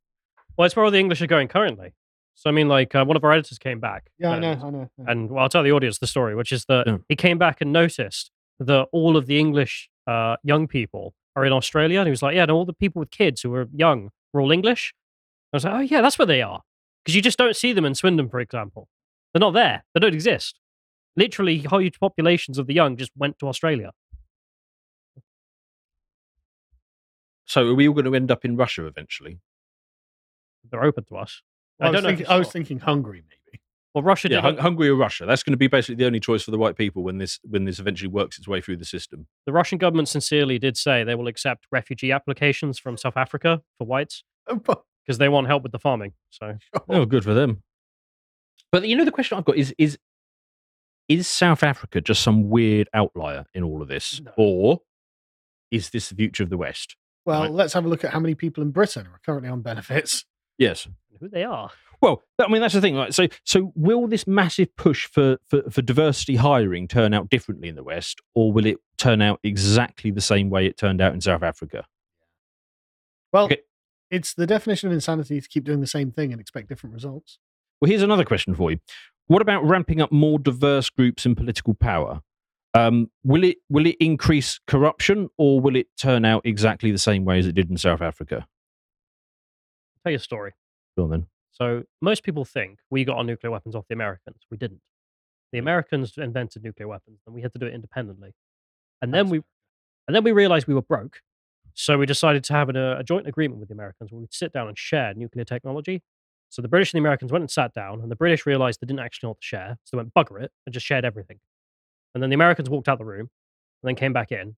Well, it's where all the English are going currently. So, I mean, like, uh, one of our editors came back. Yeah, I and- know, I know. I know. And well, I'll tell the audience the story, which is that Yeah. he came back and noticed that all of the English uh, young people are in Australia. And he was like, yeah, and all the people with kids who are young were all English. I was like, oh yeah, that's where they are. Because you just don't see them in Swindon, for example. They're not there. They don't exist. Literally, huge populations of the young just went to Australia. So are we all going to end up in Russia eventually? They're open to us. I, I, don't know. if thinking, you I was saw. thinking Hungary, maybe. Well, Russia Yeah, did. Hun- Hungary or Russia. That's going to be basically the only choice for the white people when this when this eventually works its way through the system. the Russian government sincerely did say they will accept refugee applications from South Africa for whites oh, because they want help with the farming. So Oh, good for them. But you know, the question I've got is is is South Africa just some weird outlier in all of this, or is this the future of the West? Well, Right. let's have a look at how many people in Britain are currently on benefits. Yes. who they are? Well, I mean that's the thing, right? So, so will this massive push for, for for diversity hiring turn out differently in the West, or will it turn out exactly the same way it turned out in South Africa? Well, Okay. it's the definition of insanity to keep doing the same thing and expect different results. Well, here's another question for you: What about ramping up more diverse groups in political power? Um, will it will it increase corruption, or will it turn out exactly the same way as it did in South Africa? tell you a story. Go on then. So most people think we got our nuclear weapons off the Americans. We didn't. The Americans invented nuclear weapons, and we had to do it independently. And then we, and then we realized we were broke, so we decided to have an, uh, a joint agreement with the Americans where we'd sit down and share nuclear technology. So the British and the Americans went and sat down, and the British realized they didn't actually want to share, so they went bugger it and just shared everything. And then the Americans walked out the room, and then came back in,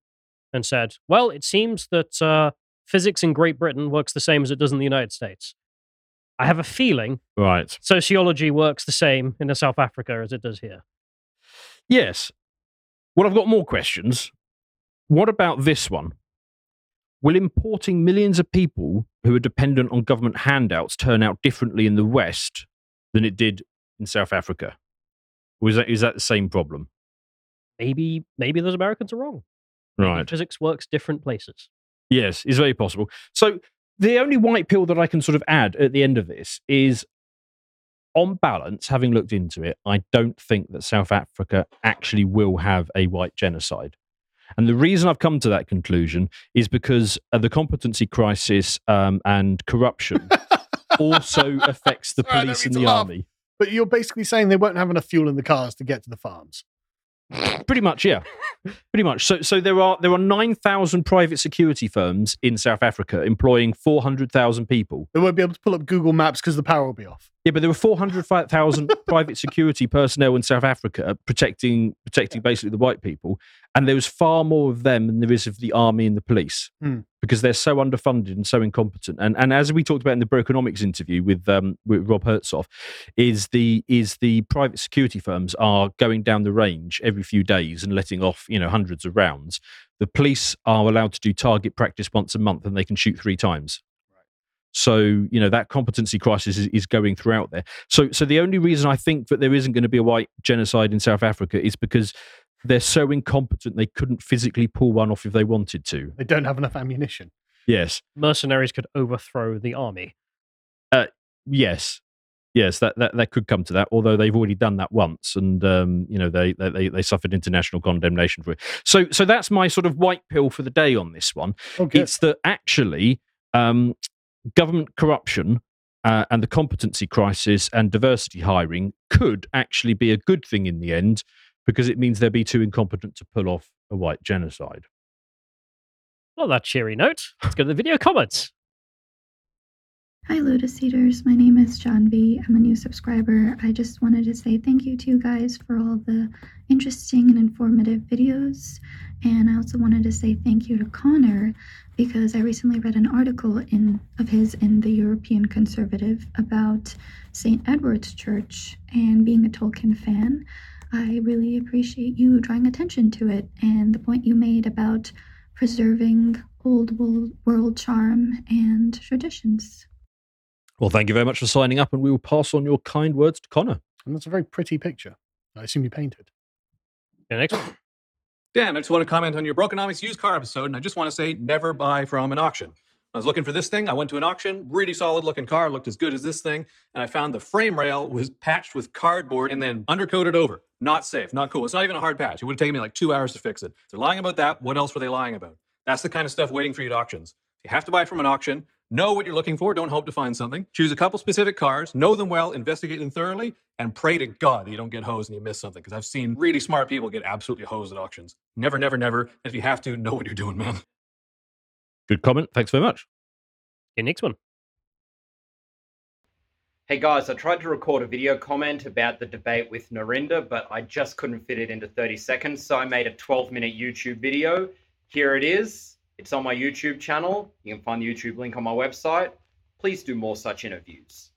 and said, "Well, it seems that uh, physics in Great Britain works the same as it does in the United States." I have a feeling Right. sociology works the same in South Africa as it does here. Yes. Well, I've got more questions. What about this one? Will importing millions of people who are dependent on government handouts turn out differently in the West than it did in South Africa? Or is that, is that the same problem? Maybe maybe those Americans are wrong. Maybe Right. Physics works different places. Yes, it's very possible. So the only white pill that I can sort of add at the end of this is on balance, having looked into it, I don't think that South Africa actually will have a white genocide. And the reason I've come to that conclusion is because uh, the competency crisis um, and corruption also affects the Sorry, police and the laugh. army. But you're basically saying they won't have enough fuel in the cars to get to the farms. Pretty much, yeah. Pretty much. So, so there are there are nine thousand private security firms in South Africa employing four hundred thousand people. They won't be able to pull up Google Maps because the power will be off. Yeah, but there were 405,000 private security personnel in South Africa protecting protecting basically the white people, and there was far more of them than there is of the army and the police Hmm. because they're so underfunded and so incompetent. And and as we talked about in the Brokenomics interview with um, with Rob Hersov, is the is the private security firms are going down the range every few days and letting off you know hundreds of rounds. The police are allowed to do target practice once a month, and they can shoot three times. So you know that competency crisis is, is going throughout there. So so the only reason I think that there isn't going to be a white genocide in South Africa is because they're so incompetent they couldn't physically pull one off if they wanted to. They don't have enough ammunition. Yes. Mercenaries could overthrow the army. Yes. Yes, that, that, that could come to that. Although they've already done that once, and um, you know they, they they suffered international condemnation for it. So so that's my sort of white pill for the day on this one. Good. It's that actually um, government corruption uh, and the competency crisis and diversity hiring could actually be a good thing in the end because it means they'll be too incompetent to pull off a white genocide. On that cheery note, let's go to the video comments. Hi, Lotus Eaters. My name is John V. I'm a new subscriber. I just wanted to say thank you to you guys for all the interesting and informative videos. And I also wanted to say thank you to Connor because I recently read an article in of his in the European Conservative about St. Edward's Church and being a Tolkien fan. I really appreciate you drawing attention to it and the point you made about preserving old world, world charm and traditions. Well, thank you very much for signing up, and we will pass on your kind words to Connor. And that's a very pretty picture. I assume you painted. Yeah, next one. Dan, I just want to comment on your Brokenomics used car episode, and I just want to say never buy from an auction. I was looking for this thing. I went to an auction, really solid looking car, looked as good as this thing, and I found the frame rail was patched with cardboard and then undercoated over. Not safe, not cool. It's not even a hard patch. It would have taken me like two hours to fix it. If they're lying about that, what else were they lying about? That's the kind of stuff waiting for you at auctions. You have to buy from an auction. Know what you're looking for. Don't hope to find something. Choose a couple specific cars, know them well, investigate them thoroughly, and pray to God that you don't get hosed and you miss something. Because I've seen really smart people get absolutely hosed at auctions. Never, never, never. If you have to, know what you're doing, man. Good comment. Thanks very much. Okay, next one. Hey guys, I tried to record a video comment about the debate with Narinda, but I just couldn't fit it into 30 seconds, so I made a 12 minute YouTube video. Here it is. It's on my YouTube channel. You can find the YouTube link on my website. Please do more such interviews.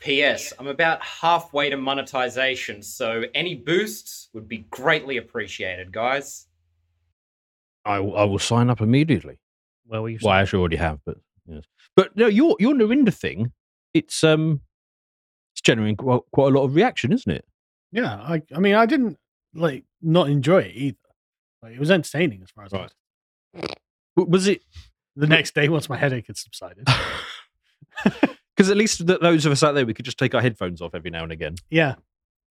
P.S. I'm about halfway to monetization, so any boosts would be greatly appreciated, guys. I, will- I will sign up immediately. Well, we Well, I actually already have, but yes. But no, your your Narinda thing, it's um, it's generating quite, quite a lot of reaction, isn't it? Yeah, I I mean I didn't like not enjoy it either. Like, it was entertaining as far as I was. Was it the next day once my headache had subsided? because at least th- those of us out there, we could just take our headphones off every now and again. yeah.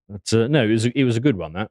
But uh, no, it was a, it was a good one. That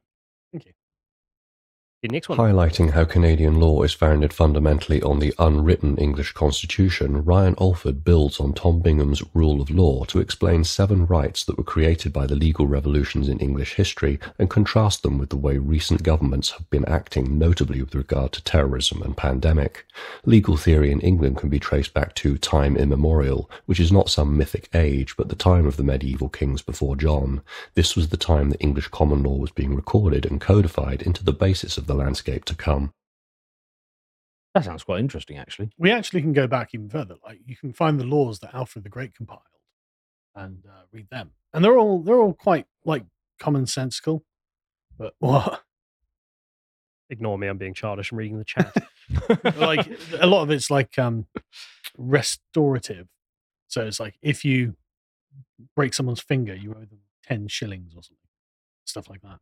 The next one. Highlighting how Canadian law is founded fundamentally on the unwritten English Constitution, Ryan Alford builds on Tom Bingham's rule of law to explain seven rights that were created by the legal revolutions in English history and contrast them with the way recent governments have been acting, notably with regard to terrorism and pandemic. Legal theory in England can be traced back to time immemorial, which is not some mythic age, but the time of the medieval kings before John. This was the time that English common law was being recorded and codified into the basis of the landscape to come. that sounds quite interesting, actually. We actually can go back even further. Like you can find the laws that Alfred the Great compiled and uh, read them, and they're all they're all quite like commonsensical. But what? Ignore me. I'm being childish. I'm reading the chat. like a lot of it's like um restorative. So it's like if you break someone's finger, you owe them ten shillings or something, stuff like that.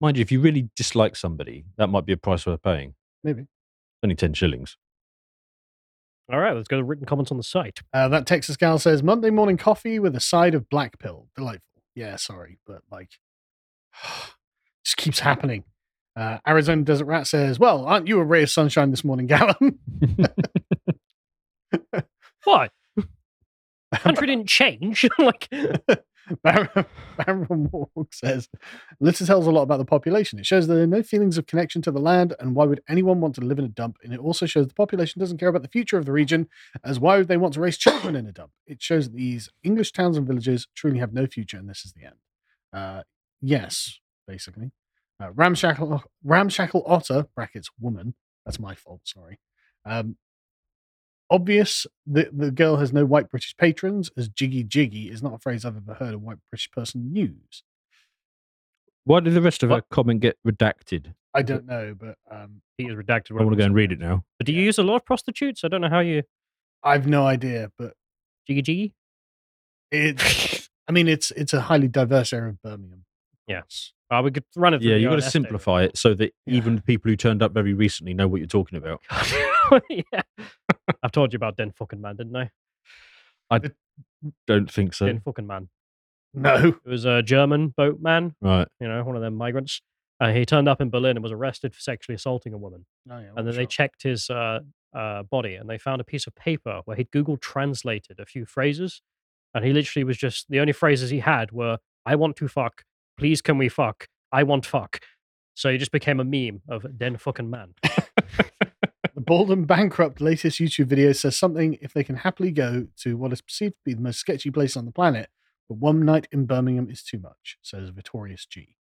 Mind you, if you really dislike somebody, that might be a price worth paying. Maybe. Only ten shillings. All right, let's go to written comments on the site. Uh, that Texas gal says Monday morning coffee with a side of black pill. Delightful. Yeah, sorry, but like, just keeps happening. Uh, Arizona Desert Rat says, "Well, aren't you a ray of sunshine this morning, Callum?" Why? Country didn't change. like, Baron, Walk says, This tells a lot about the population. It shows there are no feelings of connection to the land, and why would anyone want to live in a dump? And it also shows the population doesn't care about the future of the region, as why would they want to raise children in a dump? It shows that these English towns and villages truly have no future, and this is the end. Uh, yes, basically. Uh, Ramshackle, Ramshackle Otter, brackets woman, that's my fault, sorry. Um, obvious that the girl has no white British patrons, as jiggy jiggy is not a phrase I've ever heard a white British person use. Why did the rest of her comment get redacted? I don't know, but um, he is redacted. I want to go and read it now. But do you use a lot of prostitutes? I don't know how you. I've no idea. But jiggy jiggy. It. I mean, it's it's a highly diverse area of Birmingham. Yes. Uh, we could run it. Through Yeah, you've got to simplify it so that even the people who turned up very recently know what you're talking about. yeah. I've told you about Den fucking man, didn't I? I don't think so. Den fucking man. No. It was a German boatman. Right. You know, one of them migrants. Uh, he turned up in Berlin and was arrested for sexually assaulting a woman. Oh, yeah, and then they checked his uh, uh, body and they found a piece of paper where he'd Google translated a few phrases. And he literally was just the only phrases he had were, I want to fuck. Please, can we fuck? I want fuck. So he just became a meme of Den fucking man. The Bald and Bankrupt latest YouTube video says something if they can happily go to what is perceived to be the most sketchy place on the planet, but one night in Birmingham is too much, says Victorious G.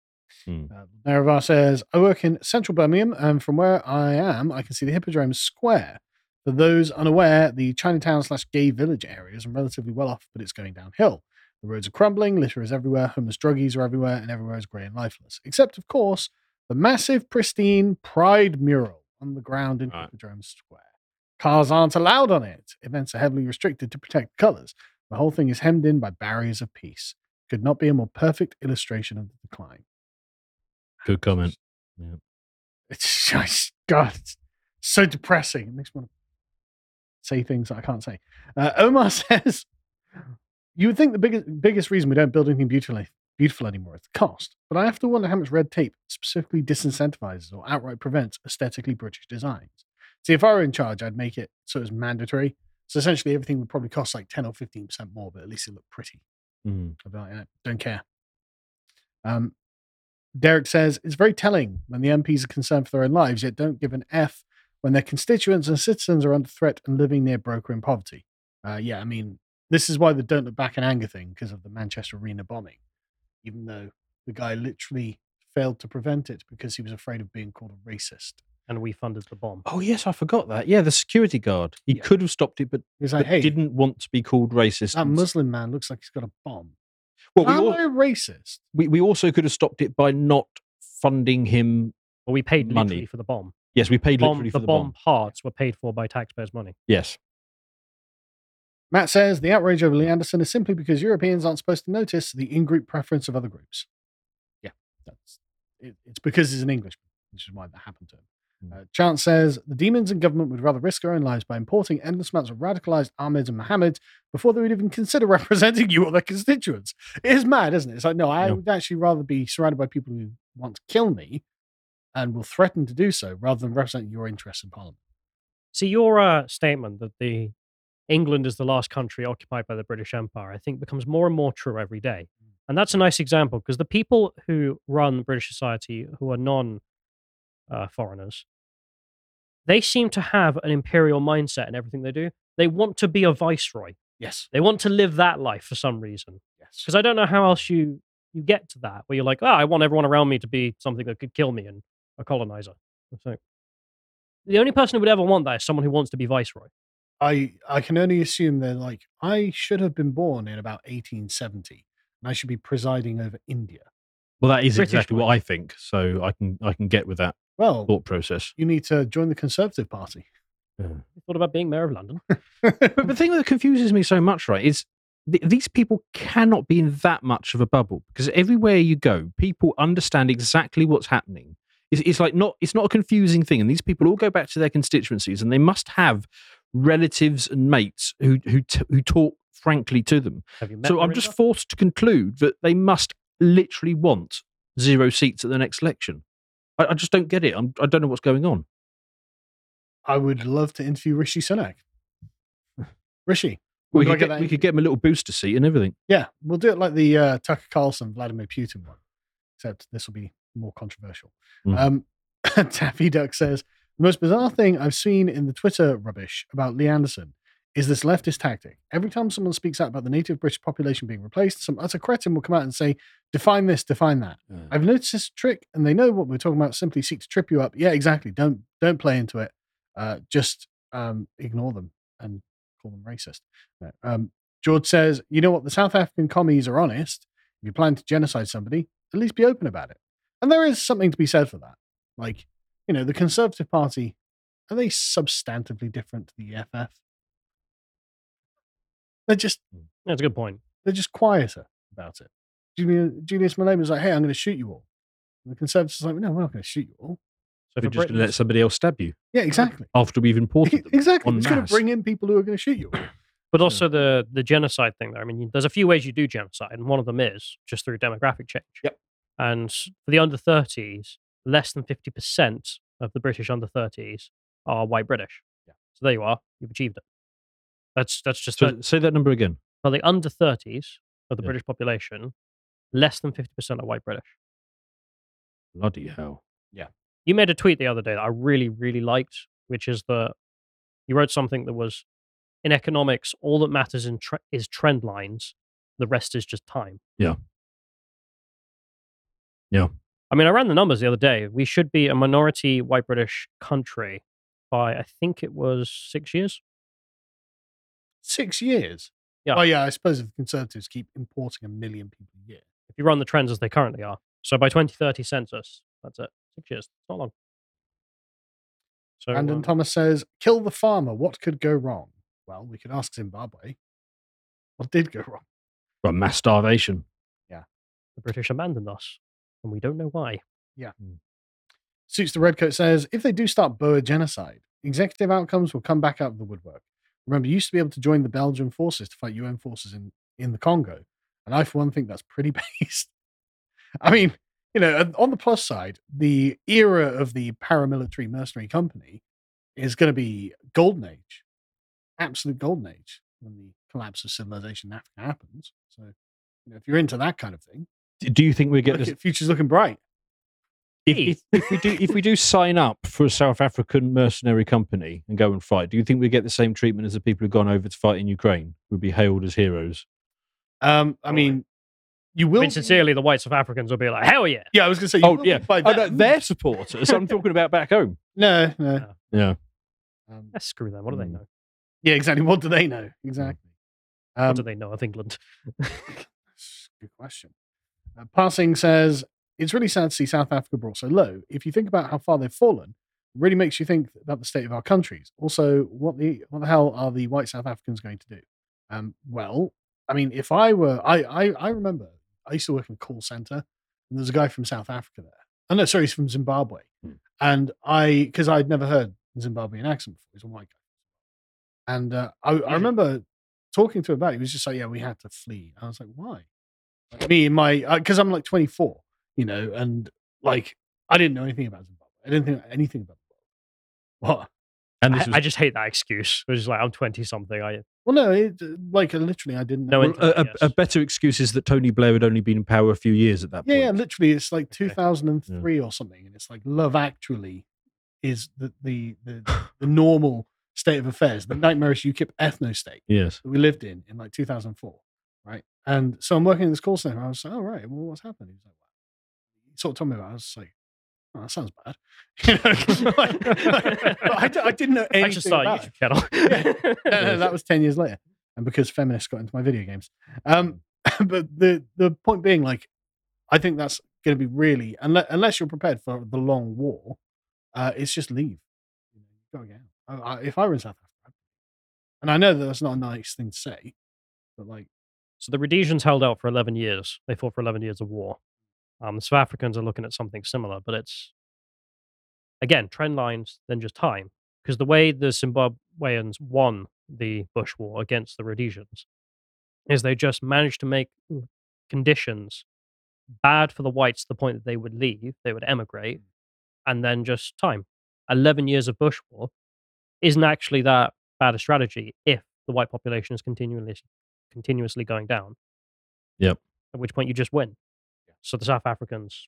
Hmm. Uh, Naravar says, I work in central Birmingham, and from where I am, I can see the Hippodrome Square. For those unaware, the Chinatown slash gay village area is relatively well off, but it's going downhill. The roads are crumbling, litter is everywhere, homeless druggies are everywhere, and everywhere is grey and lifeless. Except, of course, the massive, pristine Pride mural on the ground in Hippodrome Square. Cars aren't allowed on it. Events are heavily restricted to protect colours. The whole thing is hemmed in by barriers of peace. Could not be a more perfect illustration of the decline. Good comment. Yeah. It's just, God, it's so depressing. It makes me want to say things that I can't say. Uh, Omar says, You would think the biggest, biggest reason we don't build anything beautiful, beautiful anymore is the cost. But I have to wonder how much red tape specifically disincentivizes or outright prevents aesthetically British designs. See, if I were in charge, I'd make it so it was mandatory. So essentially, everything would probably cost like 10 or 15% more, but at least it looked pretty. Mm. I'd be like, "Eh, don't care. Um, Derek says it's very telling when the MPs are concerned for their own lives, yet don't give an F when their constituents and citizens are under threat and living near broker in poverty. Uh, yeah, I mean, this is why the don't look back in anger thing because of the Manchester Arena bombing, even though the guy literally failed to prevent it because he was afraid of being called a racist. And we funded the bomb. Oh yes, I forgot that. Yeah, the security guard. He could have stopped it, but, He's like, but "Hey, didn't want to be called racist. That Muslim man looks like he's got a bomb. Well, we, Am al- I racist? we we also could have stopped it by not funding him. Well, we paid money literally for the bomb. Yes, we paid Bomb- literally for the the bomb bomb. parts were paid for by taxpayers' money. Yes. Matt says the outrage over Lee Anderson is simply because Europeans aren't supposed to notice the in-group preference of other groups. Yeah, that's it, it's because he's an Englishman, which is why that happened to him. Uh, Chance says the demons in government would rather risk their own lives by importing endless amounts of radicalized Ahmeds and Mohammeds before they would even consider representing you or their constituents. It is mad, isn't it? It's like, no, I Yeah. would actually rather be surrounded by people who want to kill me and will threaten to do so rather than represent your interests in parliament. See, your uh, statement that the England is the last country occupied by the British Empire, I think becomes more and more true every day. And that's a nice example because the people who run British society, who are non uh, foreigners, they seem to have an imperial mindset in everything they do. They want to be a viceroy. Yes. They want to live that life for some reason. Yes. Because I don't know how else you you get to that where you're like, oh, I want everyone around me to be something that could kill me and a colonizer. Like, the only person who would ever want that is someone who wants to be viceroy. I I can only assume they're like I should have been born in about 1870 and I should be presiding over India. Well, that is British exactly what I think. So I can I can get with that Well, thought process. you need to join the Conservative Party. You thought about being mayor of London? But the thing that confuses me so much, right, is th- these people cannot be in that much of a bubble because everywhere you go, people understand exactly what's happening. It's, it's like not it's not a confusing thing, and these people all go back to their constituencies, and they must have relatives and mates who who t- who talk frankly to them. Have you met So I'm just forced to conclude that they must literally want zero seats at the next election. I, I just don't get it. I'm, I don't know what's going on. I would love to interview Rishi Sunak. Rishi, We could, get we could get them a little booster seat and everything. Yeah, we'll do it like the uh, Tucker Carlson, Vladimir Putin one, except this will be more controversial. Mm. Um, Taffy Duck says the most bizarre thing I've seen in the Twitter rubbish about Lee Anderson is this leftist tactic. Every time someone speaks out about the native British population being replaced, some utter cretin will come out and say, "Define this, define that." I've noticed this trick, and they know what we're talking about. Simply seek to trip you up. Yeah, exactly. Don't don't play into it. Uh, just um, ignore them and call them racist. No. Um, George says, you know what? The South African commies are honest. If you plan to genocide somebody, at least be open about it. And there is something to be said for that. Like, you know, the Conservative Party, are they substantively different to the EFF? They're just hmm. That's a good point. they're just quieter about it. Julius, Julius Malema was like, hey, I'm going to shoot you all. And the Conservatives are like, no, we're not going to shoot you all. So We're just going to let somebody else stab you Yeah, exactly. after we've imported them. Exactly. It's going to bring in people who are going to shoot you all. But also the the genocide thing there. I mean, there's a few ways you do genocide, and one of them is just through demographic change. Yep. And for the under 30s, less than 50% of the British under 30s are white British. Yeah. So there you are. You've achieved it. That's that's just So, it. say that number again. for the under 30s of the Yeah. British population, less than 50% are white British. Bloody hell. Yeah. You made a tweet the other day that I really, really liked, which is that you wrote something that was in economics, all that matters in tre- is trend lines. The rest is just time. Yeah. Yeah. I mean, I ran the numbers the other day. We should be a minority white British country by, I think it was six years. Six years. Yeah. Oh, yeah. I suppose if the Conservatives keep importing a million people a year. If you run the trends as they currently are. So by 2030 census, that's it. Six years. It's not long. So Brandon um, Thomas says, kill the farmer. What could go wrong? Well, we could ask Zimbabwe. What did go wrong? Well, mass starvation. Yeah. The British abandoned us, and we don't know why. Yeah. Hmm. Suits the Redcoat says, if they do start Boer genocide, executive outcomes will come back out of the woodwork. Remember, you used to be able to join the Belgian forces to fight UN forces in, in the Congo. And I, for one, think that's pretty based. I mean, you know, on the plus side, the era of the paramilitary mercenary company is going to be golden age, absolute golden age when the collapse of civilization in Africa happens. So, you know, if you're into that kind of thing, Do you think we get look this? future's looking bright. If, if, if we do if we do sign up for a South African mercenary company and go and fight, do you think we get the same treatment as the people who've gone over to fight in Ukraine? We'd be hailed as heroes. Um, I mean, you I will. mean, sincerely, the white South Africans will be like, hell yeah. yeah, I was going to say. You Oh yeah, be by oh, no, their supporters. I'm talking about back home. No, no. Yeah, Um, Eh, screw them. What do they Mm. know? yeah, exactly. What do they know? Exactly. Um, what do they know of England? Good question. Uh, Passing says it's really sad to see South Africa brought so low. If you think about how far they've fallen, it really makes you think about the state of our countries. Also, what the what the hell are the white South Africans going to do? Um, well, I mean, if I were, I I, I remember I used to work in a call center, and there's a guy from South Africa there. Oh no, sorry, he's from Zimbabwe, and I because I'd never heard Zimbabwean accent before. He's a white guy, and uh, I, I remember talking to him about it. He was just like, "Yeah, we had to flee." I was like, "Why?" Like, me and my because I'm like 24, you know, and like I didn't know anything about Zimbabwe. I didn't think anything about the world. What? and I, was, I just hate that excuse. Was just like, I'm 20 something. I Well, no, it, uh, like uh, literally, I didn't No know. well, a, a, a better excuse is that Tony Blair had only been in power a few years at that yeah, point. yeah, literally, it's like 2003 or something, and it's like Love Actually is the the the, the normal state of affairs, the nightmarish UKIP ethno state Yes. that we lived in in like 2004, right? And so I'm working in this call center. I was like, "Oh right, well, what's happened?" He was like? He sort of told me about. it. I was like, "Oh, that sounds bad." You know, like- like, I, d- I didn't know anything I should start a about YouTube channel. Yeah. No, no, that was 10 years later. And because feminists got into my video games. Um, but the, the point being, like, I think that's going to be really, unless, unless you're prepared for the long war, uh, it's just leave. Go again. I, I, if I were in South Africa, and I know that that's not a nice thing to say, but like, So the Rhodesians held out for 11 years. They fought for 11 years of war. Um, the South Africans are looking at something similar, but it's again trend lines than just time. Because the way the Zimbabweans won the Bush War against the Rhodesians is they just managed to make conditions bad for the whites to the point that they would leave, they would emigrate, and then just time. 11 years of Bush War isn't actually that bad a strategy if the white population is continually continuously going down Yep. at which point you just win. So the South Africans,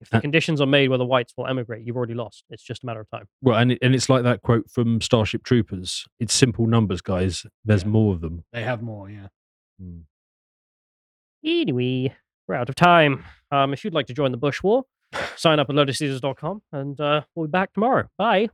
if the Uh, conditions are made where the whites will emigrate, you've already lost. It's just a matter of time. Well, and it, and it's like that quote from Starship Troopers. It's simple numbers, guys. There's more of them. they have more, yeah. Anyway, we're out of time. Um, if you'd like to join the Bush War, sign up at lotuseaters.com and uh, we'll be back tomorrow. Bye.